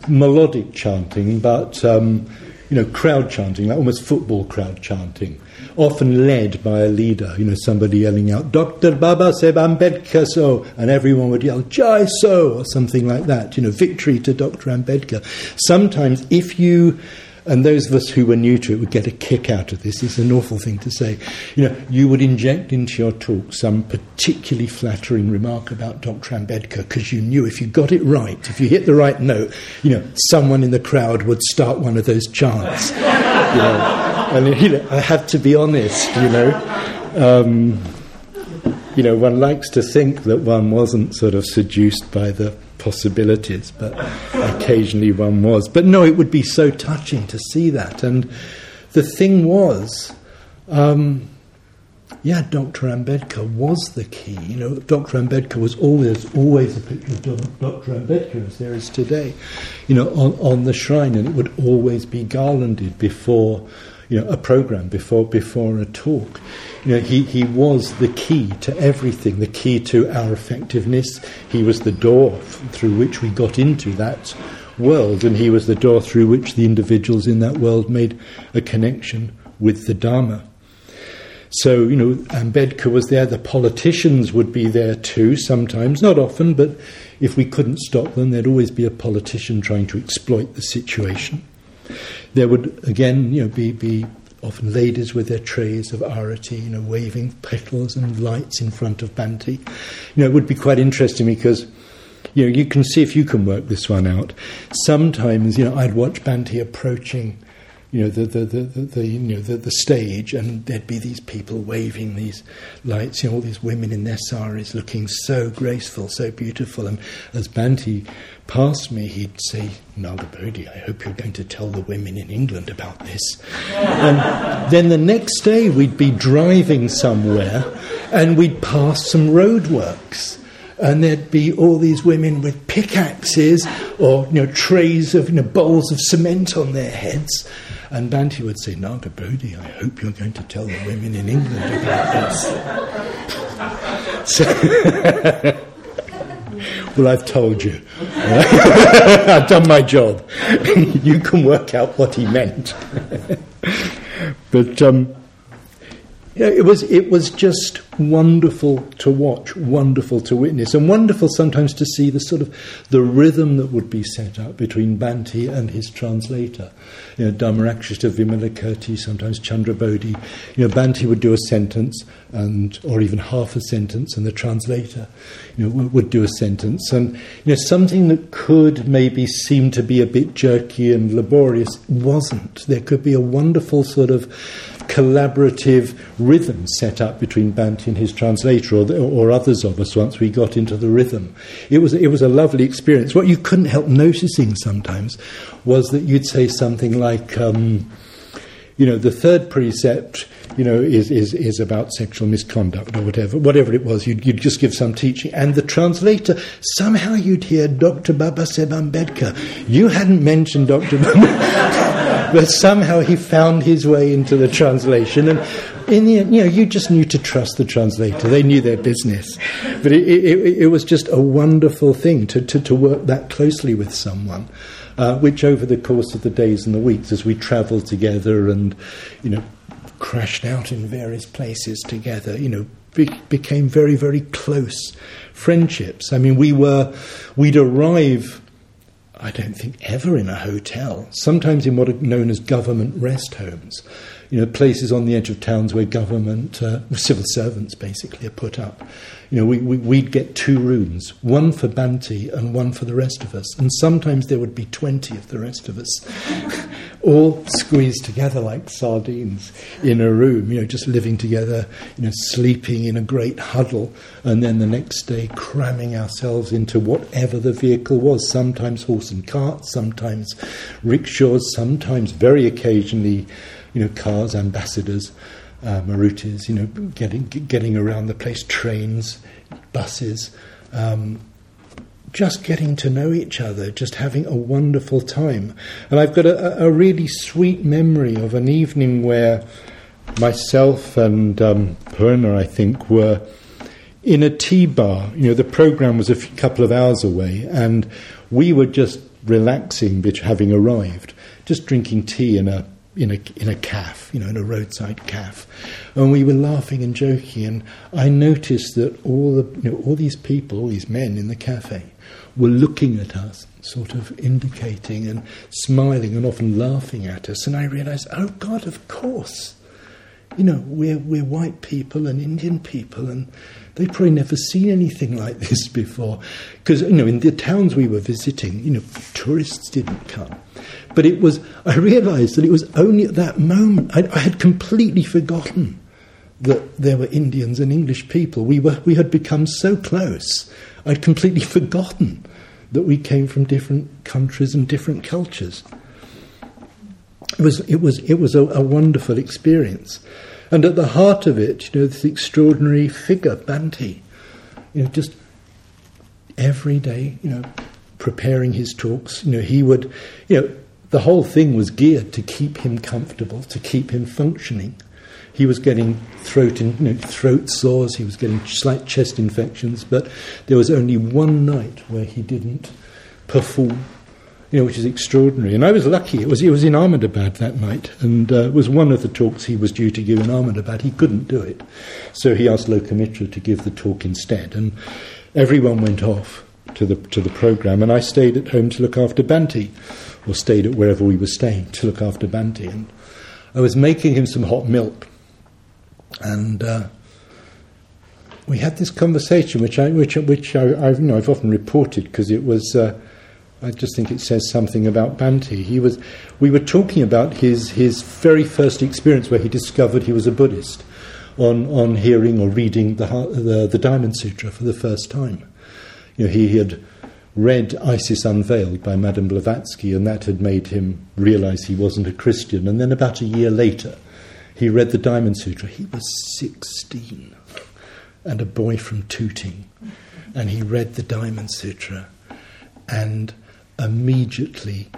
melodic chanting, but um, you know, crowd chanting, like almost football crowd chanting, often led by a leader, you know, somebody yelling out, Dr. Baba Saheb Ambedkar so, and everyone would yell, Jai so, or something like that, you know, victory to Dr. Ambedkar. Sometimes, if you and those of us who were new to it would get a kick out of this. It's an awful thing to say. You know, you would inject into your talk some particularly flattering remark about Dr. Ambedkar because you knew if you got it right, if you hit the right note, you know, someone in the crowd would start one of those chants. you know, and you know, I have to be honest. You know. Um, you know, one likes to think that one wasn't sort of seduced by the possibilities, but occasionally one was. But no, it would be so touching to see that. And the thing was, um, yeah, Dr. Ambedkar was the key. You know, Dr. Ambedkar was always, always a picture of Dr. Ambedkar as there is today, you know, on, on the shrine, and it would always be garlanded before you know, a program before before a talk. You know, he, he was the key to everything, the key to our effectiveness. He was the door through which we got into that world, and he was the door through which the individuals in that world made a connection with the Dharma. So, you know, Ambedkar was there, the politicians would be there too sometimes, not often, but if we couldn't stop them, there'd always be a politician trying to exploit the situation. There would again, you know, be, be often ladies with their trays of arati, you know, waving petals and lights in front of Bhante. You know, it would be quite interesting because, you know, you can see if you can work this one out. Sometimes, you know, I'd watch Bhante approaching you know, the, the, the, the, you know, the, the stage, and there'd be these people waving these lights, you know, all these women in their saris looking so graceful, so beautiful. And as Bhante passed me, he'd say, Nagabodhi, I hope you're going to tell the women in England about this. and then the next day we'd be driving somewhere and we'd pass some roadworks and there'd be all these women with pickaxes or you know trays of you know, bowls of cement on their heads, and Bhante would say, Nagabodhi, I hope you're going to tell the women in England about this. so, well, I've told you. I've done my job. you can work out what he meant. but um, yeah, it was it was just wonderful to watch, wonderful to witness, and wonderful sometimes to see the sort of the rhythm that would be set up between Bhante and his translator. You know, Dhammarakshita Vimalakirti, sometimes Chandrabodhi. You know, Bhante would do a sentence and or even half a sentence, and the translator, you know, would do a sentence. And you know, something that could maybe seem to be a bit jerky and laborious wasn't. There could be a wonderful sort of collaborative rhythm set up between Bhante and his translator, or, the, or others of us, once we got into the rhythm. It was, it was a lovely experience. What you couldn't help noticing sometimes was that you'd say something like, um, you know, the third precept you know, is, is, is about sexual misconduct or whatever, whatever it was, you'd, you'd just give some teaching. And the translator, somehow you'd hear Dr. Baba Seb Ambedkar. You hadn't mentioned Dr. Baba, but somehow he found his way into the translation. And in the end, you know, you just knew to trust the translator. They knew their business. But it, it, it was just a wonderful thing to, to, to work that closely with someone. Uh, which over the course of the days and the weeks as we travelled together and, you know, crashed out in various places together, you know, be- became very, very close friendships. I mean, we were, we'd arrive, I don't think ever in a hotel, sometimes in what are known as government rest homes, you know, places on the edge of towns where government, uh, civil servants basically are put up. You know, we, we, we'd get two rooms, one for Bhante and one for the rest of us. And sometimes there would be 20 of the rest of us, all squeezed together like sardines in a room, you know, just living together, you know, sleeping in a great huddle. And then the next day cramming ourselves into whatever the vehicle was, sometimes horse and cart, sometimes rickshaws, sometimes very occasionally, you know, cars, ambassadors uh, Marutis, you know, getting getting around the place, trains, buses, um, just getting to know each other, just having a wonderful time. And I've got a, a really sweet memory of an evening where myself and um, Purna, I think, were in a tea bar. You know, the program was a few, couple of hours away, and we were just relaxing, having arrived, just drinking tea in a in a in a calf, you know, in a roadside calf, and we were laughing and joking. And I noticed that all the you know, all these people, all these men in the cafe, were looking at us, sort of indicating and smiling and often laughing at us. And I realised, oh God, of course, you know, we're we're white people and Indian people, and They'd probably never seen anything like this before. Because, you know, in the towns we were visiting, you know, tourists didn't come. But it was, I realized that it was only at that moment, I, I had completely forgotten that there were Indians and English people. We, were, we had become so close, I'd completely forgotten that we came from different countries and different cultures. It was, it was, it was a, a wonderful experience. And at the heart of it, you know, this extraordinary figure, Bhante, you know, just every day, you know, preparing his talks, you know, he would, you know, the whole thing was geared to keep him comfortable, to keep him functioning. He was getting throat, in, you know, throat sores, he was getting slight chest infections, but there was only one night where he didn't perform you know, which is extraordinary. And I was lucky. It was, it was in Ahmedabad that night, and uh, was one of the talks he was due to give in Ahmedabad. He couldn't do it. So he asked Lokamitra to give the talk instead. And everyone went off to the, to the program, and I stayed at home to look after Bhante, or stayed at wherever we were staying to look after Bhante, And I was making him some hot milk. And uh, we had this conversation, which I, which, which I, have you know, I've often reported because it was. Uh, I just think it says something about Bhante. He was, we were talking about his, his very first experience where he discovered he was a Buddhist on, on hearing or reading the, the, the Diamond Sutra for the first time. You know, he, he had read Isis Unveiled by Madame Blavatsky, and that had made him realize he wasn't a Christian. And then about a year later, he read the Diamond Sutra. He was 16 and a boy from Tooting. And he read the Diamond Sutra. And immediately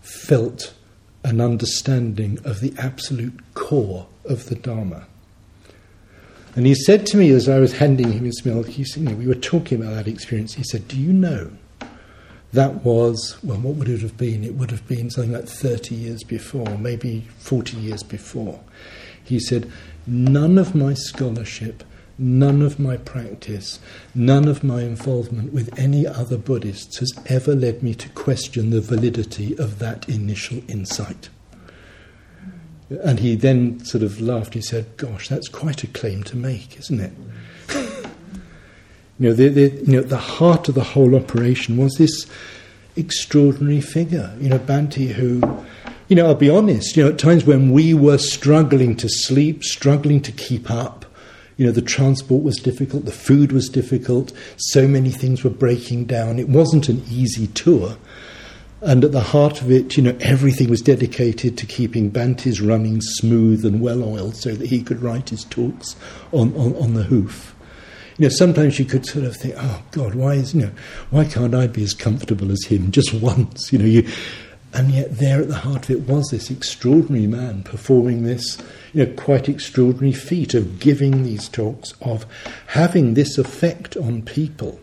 felt an understanding of the absolute core of the Dharma. And he said to me as I was handing him his milk, he said, you know, we were talking about that experience. He said, Do you know that was, well, what would it have been? It would have been something like 30 years before, maybe 40 years before. He said, None of my scholarship none of my practice, none of my involvement with any other Buddhists has ever led me to question the validity of that initial insight. And he then sort of laughed. He said, Gosh, that's quite a claim to make, isn't it? you, know, the, the, you know, the heart of the whole operation was this extraordinary figure, you know, Bhante, who, you know, I'll be honest, you know, at times when we were struggling to sleep, struggling to keep up, you know, the transport was difficult, the food was difficult, so many things were breaking down. It wasn't an easy tour. And at the heart of it, you know, everything was dedicated to keeping Bhante's running smooth and well oiled so that he could write his talks on, on, on the hoof. You know, sometimes you could sort of think, oh God, why is you know, why can't I be as comfortable as him just once? You know, you and yet there at the heart of it was this extraordinary man performing this, you know, quite extraordinary feat of giving these talks, of having this effect on people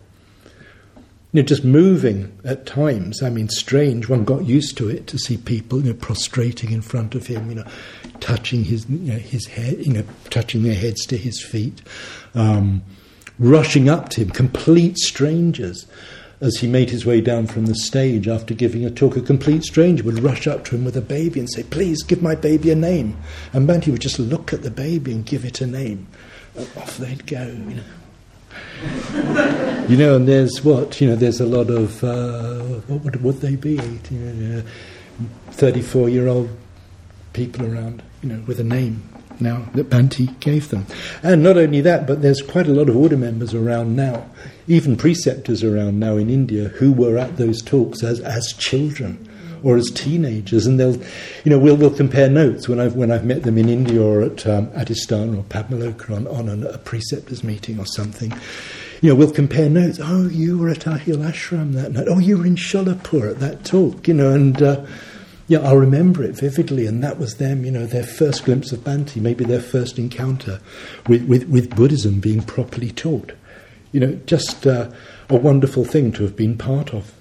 you know, just moving at times. I mean, strange. One got used to it to see people, you know, prostrating in front of him, you know, touching his, you know, his head, you know, touching their heads to his feet, um, rushing up to him, complete strangers. As he made his way down from the stage after giving a talk, a complete stranger would rush up to him with a baby and say, "Please give my baby a name." And Bhante would just look at the baby and give it a name. And off they'd go. You know you know, and there's what you know. There's a lot of uh, what would would they be? Thirty-four-year-old people around, you know, with a name now that Bhante gave them. And not only that, but there's quite a lot of order members around now, even preceptors around now in India who were at those talks as as children or as teenagers, and they'll, you know, we'll, we'll compare notes when I've when I've met them in India or at um, Adhisthana or Padmaloka on, on an, a preceptors meeting or something. You know, we'll compare notes. Oh, you were at Ahil Ashram that night. Oh, you were in Sholapur at that talk. You know, and uh, yeah, I'll remember it vividly. And that was them. You know, their first glimpse of Bhante, maybe their first encounter with with, with Buddhism being properly taught. You know, just uh, a wonderful thing to have been part of.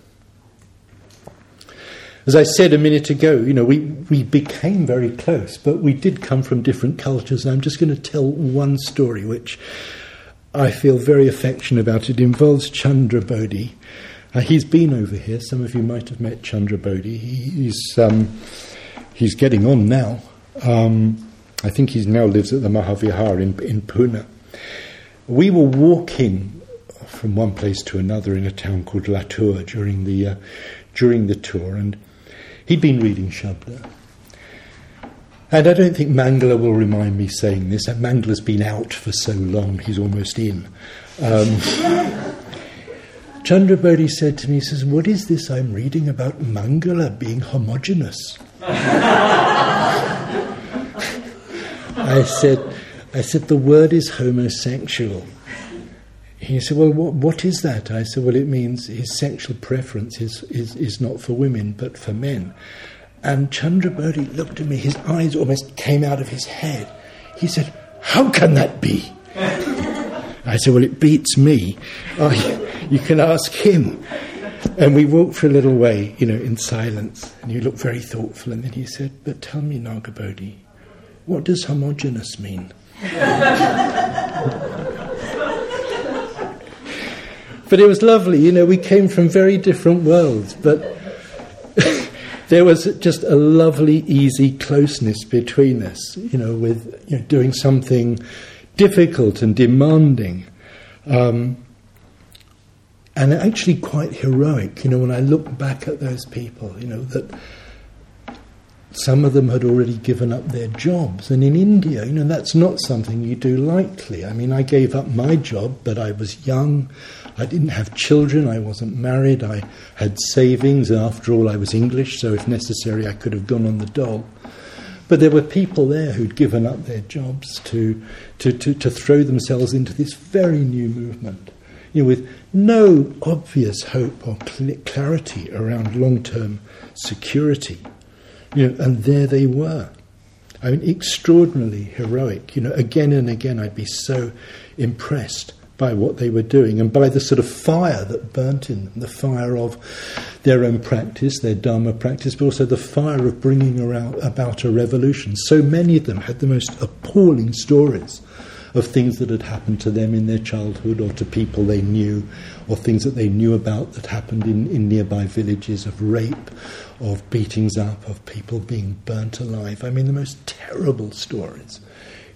As I said a minute ago, you know, we, we became very close, but we did come from different cultures. And I'm just going to tell one story which I feel very affectionate about. It involves Chandra Bodhi. Uh, he's been over here. Some of you might have met Chandra Bodhi. He, he's, um, he's getting on now. Um, I think he now lives at the Mahavihar in, in Pune. We were walking from one place to another in a town called Latur during the, uh, during the tour, and He'd been reading Shabda. And I don't think Mangala will remind me saying this. Mangala's been out for so long, he's almost in. Um, Chandra Bodhi said to me, he says, What is this I'm reading about Mangala being homogenous? I said, I said, the word is homosexual. He said, Well, what, what is that? I said, Well, it means his sexual preference is, is, is not for women, but for men. And Chandra Bodhi looked at me, his eyes almost came out of his head. He said, How can that be? I said, Well, it beats me. You can ask him. And we walked for a little way, you know, in silence. And he looked very thoughtful. And then he said, But tell me, Nagabodhi, what does homogenous mean? But it was lovely, you know, we came from very different worlds, but there was just a lovely, easy closeness between us, you know, with you know, doing something difficult and demanding. Um, and actually quite heroic, you know, when I look back at those people, you know, that some of them had already given up their jobs. And in India, you know, that's not something you do lightly. I mean, I gave up my job, but I was young. I didn't have children. I wasn't married. I had savings. And after all, I was English, so if necessary, I could have gone on the dole. But there were people there who'd given up their jobs to, to, to, to throw themselves into this very new movement, you know, with no obvious hope or clarity around long term security. You know, and there they were. I mean, extraordinarily heroic. You know, again and again, I'd be so impressed by what they were doing and by the sort of fire that burnt in them, the fire of their own practice, their Dharma practice, but also the fire of bringing around, about a revolution. So many of them had the most appalling stories of things that had happened to them in their childhood or to people they knew, or things that they knew about that happened in, in nearby villages of rape, of beatings up, of people being burnt alive. I mean, the most terrible stories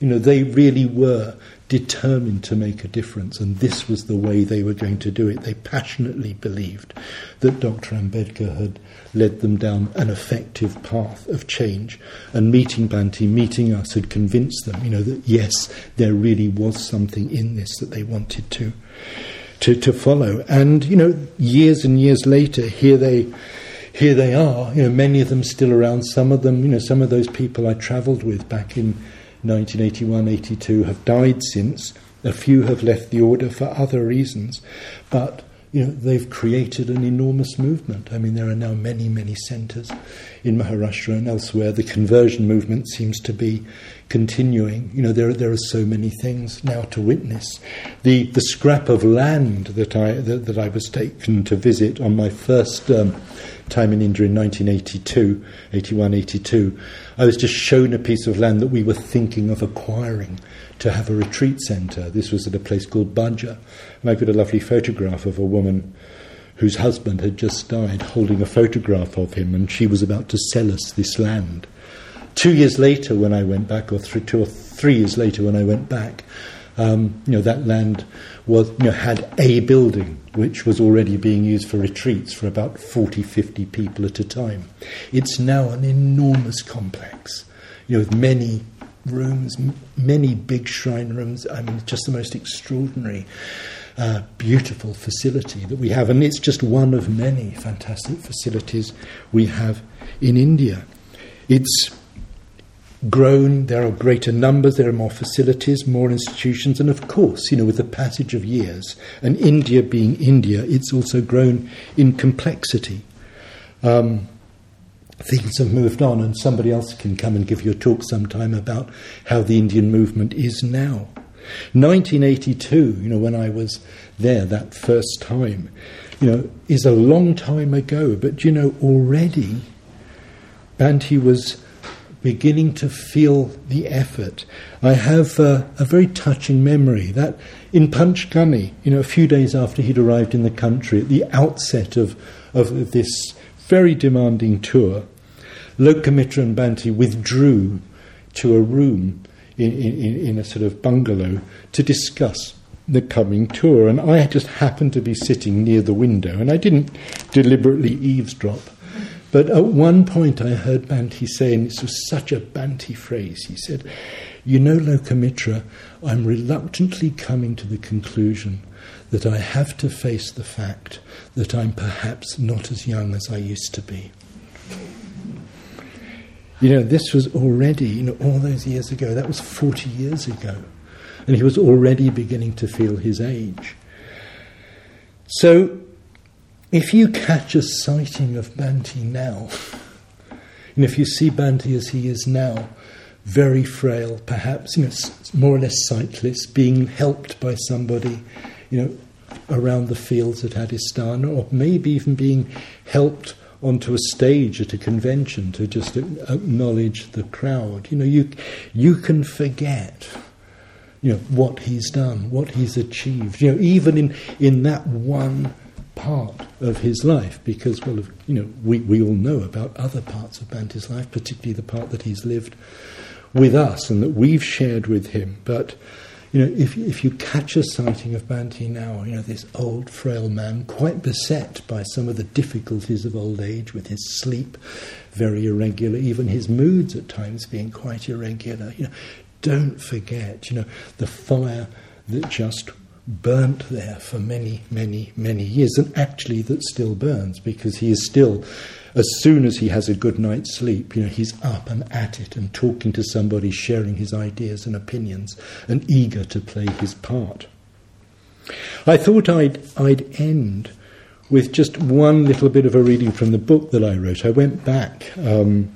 You know, they really were determined to make a difference, and this was the way they were going to do it. They passionately believed that Dr. Ambedkar had led them down an effective path of change, and meeting Bhante, meeting us, had convinced them, you know, that yes, there really was something in this that they wanted to. To, to follow, and you know, years and years later, here they, here they are. You know, many of them still around. Some of them, you know, some of those people I travelled with back in 1981 82 have died since. A few have left the order for other reasons. But you know, they've created an enormous movement. I mean, there are now many, many centres in Maharashtra and elsewhere. The conversion movement seems to be continuing. You know, there, there are so many things now to witness. The, the scrap of land that I, that, that I was taken to visit on my first um, time in India in 1982, 81, 82, I was just shown a piece of land that we were thinking of acquiring to have a retreat centre. This was at a place called Bhaja. And I got a lovely photograph of a woman whose husband had just died holding a photograph of him, and she was about to sell us this land. Two years later, when I went back, or three, two or three years later, when I went back, um, you know, that land was, you know, had a building which was already being used for retreats for about 40, 50 people at a time. It's now an enormous complex, you know, with many rooms, m- many big shrine rooms. I mean, just the most extraordinary, uh, beautiful facility that we have. And it's just one of many fantastic facilities we have in India. It's grown, there are greater numbers, there are more facilities, more institutions, and of course, you know, with the passage of years, and India being India, it's also grown in complexity. Um, things have moved on, and somebody else can come and give you a talk sometime about how the Indian movement is now. 1982, you know, when I was there that first time, you know, is a long time ago, but you know, already Bhante was beginning to feel the effort. I have a very touching memory that in Panchgani, you know, a few days after he'd arrived in the country, at the outset of, of this very demanding tour, Lokamitra and Bhante withdrew to a room in, in, in a sort of bungalow to discuss the coming tour. And I just happened to be sitting near the window, and I didn't deliberately eavesdrop. But at one point, I heard Bhante say, and this was such a Bhante phrase, he said, You know, Lokamitra, I'm reluctantly coming to the conclusion that I have to face the fact that I'm perhaps not as young as I used to be. You know, this was already, you know, all those years ago, that was 40 years ago. And he was already beginning to feel his age. So if you catch a sighting of Bhante now, and if you see Bhante as he is now, very frail, perhaps you know, more or less sightless, being helped by somebody, you know, around the fields at Adhisthana, or maybe even being helped onto a stage at a convention to just acknowledge the crowd. You know, you you can forget, you know, what he's done, what he's achieved. You know, even in in that one part of his life because, well, you know, we, we all know about other parts of Bhante's life, particularly the part that he's lived with us and that we've shared with him. But, you know, if, if you catch a sighting of Bhante now, you know, this old, frail man, quite beset by some of the difficulties of old age with his sleep very irregular, even his moods at times being quite irregular, you know, don't forget, you know, the fire that just burnt there for many, many, many years, and actually that still burns because he is still, as soon as he has a good night's sleep, you know, he's up and at it and talking to somebody, sharing his ideas and opinions, and eager to play his part. I thought I'd, I'd end with just one little bit of a reading from the book that I wrote. I went back um,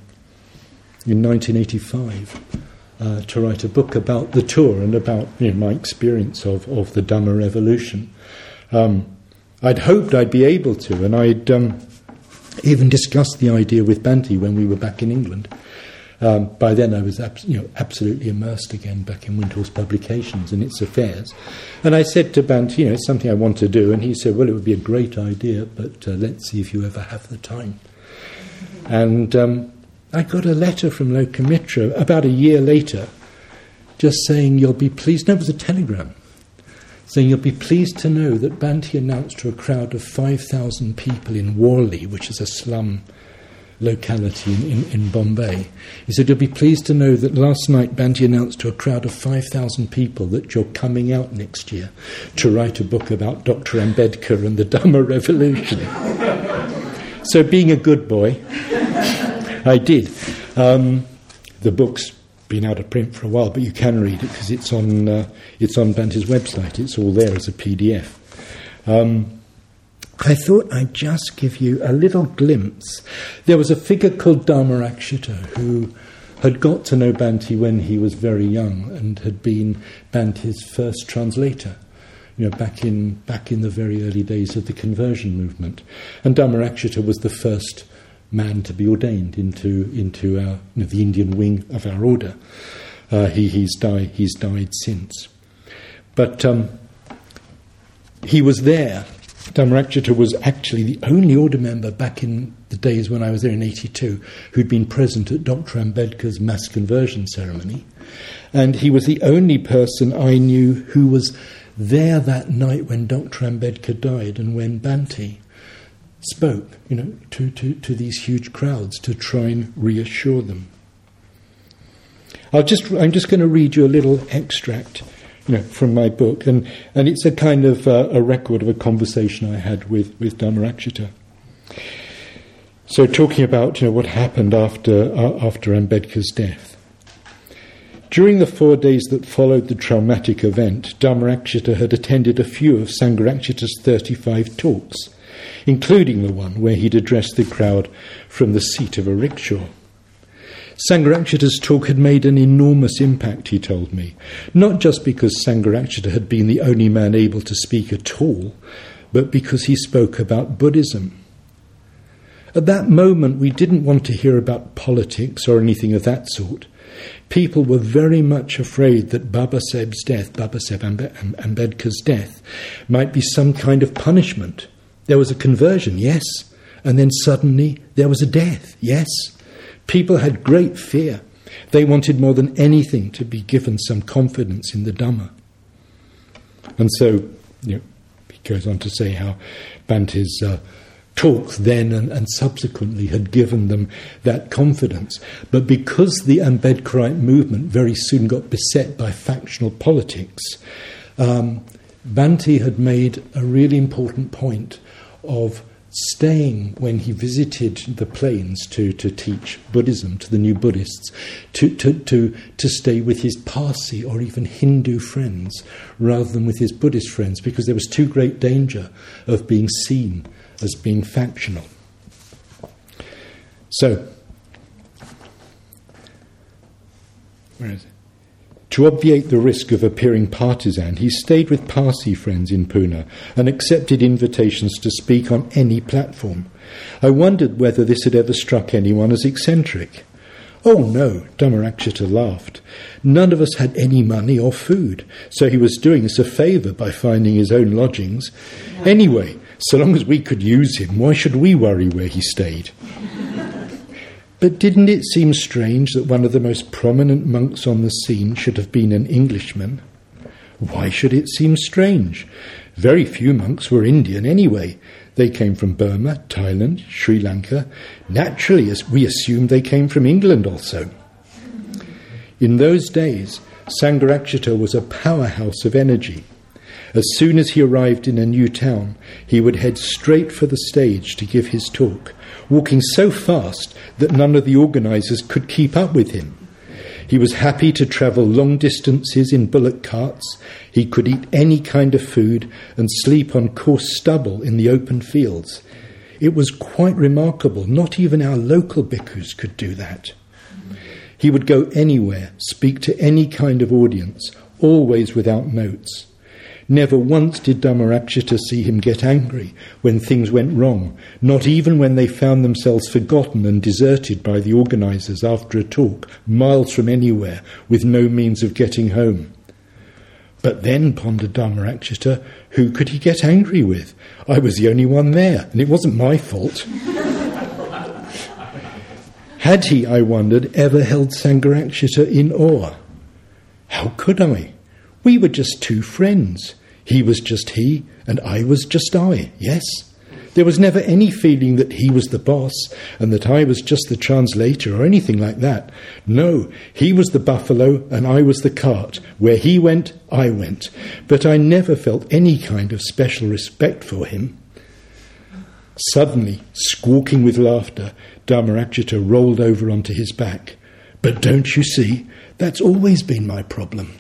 in 1985 uh, to write a book about the tour and about you know, my experience of, of the Dhamma revolution. Um, I'd hoped I'd be able to, and I'd um, even discussed the idea with Bhante when we were back in England. Um, by then, I was abs- you know, absolutely immersed again back in Windhorse Publications and its affairs. And I said to Bhante, you know, it's something I want to do. And he said, well, it would be a great idea, but uh, let's see if you ever have the time. And um, I got a letter from Lokamitra about a year later just saying, You'll be pleased. No, it was a telegram saying, You'll be pleased to know that Bhante announced to a crowd of 5,000 people in Worli, which is a slum locality in, in, in, Bombay. He said, You'll be pleased to know that last night Bhante announced to a crowd of 5,000 people that you're coming out next year to write a book about Dr. Ambedkar and the Dhamma Revolution. so, being a good boy, I did. Um, the book's been out of print for a while, but you can read it because it's on uh, it's on Bhante's website. It's all there as a PDF. Um, I thought I'd just give you a little glimpse. There was a figure called Dharmarakshita who had got to know Bhante when he was very young and had been Bhante's first translator. You know, back in back in the very early days of the conversion movement, and Dharmarakshita was the first man to be ordained into into our, you know, the Indian wing of our order. Uh, he, he's died. He's died since, but um, he was there Dhammarakshita was actually the only order member back in the days when I was there in 82 who'd been present at Dr. Ambedkar's mass conversion ceremony. And he was the only person I knew who was there that night when Dr. Ambedkar died and when Bhante spoke, you know, to, to, to these huge crowds to try and reassure them. I'll just, I'm just going to read you a little extract you know, from my book, and, and it's a kind of uh, a record of a conversation I had with, with Dhammarakshita. So, talking about you know, what happened after, uh, after Ambedkar's death. During the four days that followed the traumatic event, Dhammarakshita had attended a few of Sangharakshita's 35 talks, including the one where he'd addressed the crowd from the seat of a rickshaw. Sangharakshita's talk had made an enormous impact, he told me, not just because Sangharakshita had been the only man able to speak at all, but because he spoke about Buddhism. At that moment, we didn't want to hear about politics or anything of that sort. People were very much afraid that Baba Saheb's death, Baba Saheb Ambedkar's death, might be some kind of punishment. There was a conversion, yes, and then suddenly there was a death, yes. People had great fear. They wanted more than anything to be given some confidence in the Dhamma. And so, you know, he goes on to say how Bhante's uh, talks then and, and, subsequently had given them that confidence. But because the Ambedkarite movement very soon got beset by factional politics, um, Bhante had made a really important point of staying when he visited the plains to, to teach Buddhism to the new Buddhists, to, to, to, to stay with his Parsi or even Hindu friends rather than with his Buddhist friends because there was too great danger of being seen as being factional. So, where is it? To obviate the risk of appearing partisan, he stayed with Parsi friends in Pune and accepted invitations to speak on any platform. I wondered whether this had ever struck anyone as eccentric. Oh no, Dhammarakshita laughed. None of us had any money or food, so he was doing us a favour by finding his own lodgings. Anyway, so long as we could use him, why should we worry where he stayed? But didn't it seem strange that one of the most prominent monks on the scene should have been an Englishman? Why should it seem strange? Very few monks were Indian anyway. They came from Burma, Thailand, Sri Lanka. Naturally, as we assumed they came from England also. In those days, Sangharakshita was a powerhouse of energy. As soon as he arrived in a new town, he would head straight for the stage to give his talk, walking so fast that none of the organisers could keep up with him. He was happy to travel long distances in bullock carts. He could eat any kind of food and sleep on coarse stubble in the open fields. It was quite remarkable. Not even our local bhikkhus could do that. He would go anywhere, speak to any kind of audience, always without notes. Never once did Dhammarakshita see him get angry when things went wrong, not even when they found themselves forgotten and deserted by the organisers after a talk, miles from anywhere, with no means of getting home. But then, pondered Dhammarakshita, who could he get angry with? I was the only one there, and it wasn't my fault. Had he, I wondered, ever held Sangharakshita in awe? How could I? We were just two friends. He was just he, and I was just I, yes? There was never any feeling that he was the boss and that I was just the translator or anything like that. No, he was the buffalo and I was the cart. Where he went, I went. But I never felt any kind of special respect for him. Suddenly, squawking with laughter, Dhammarakshita rolled over onto his back. But don't you see, that's always been my problem.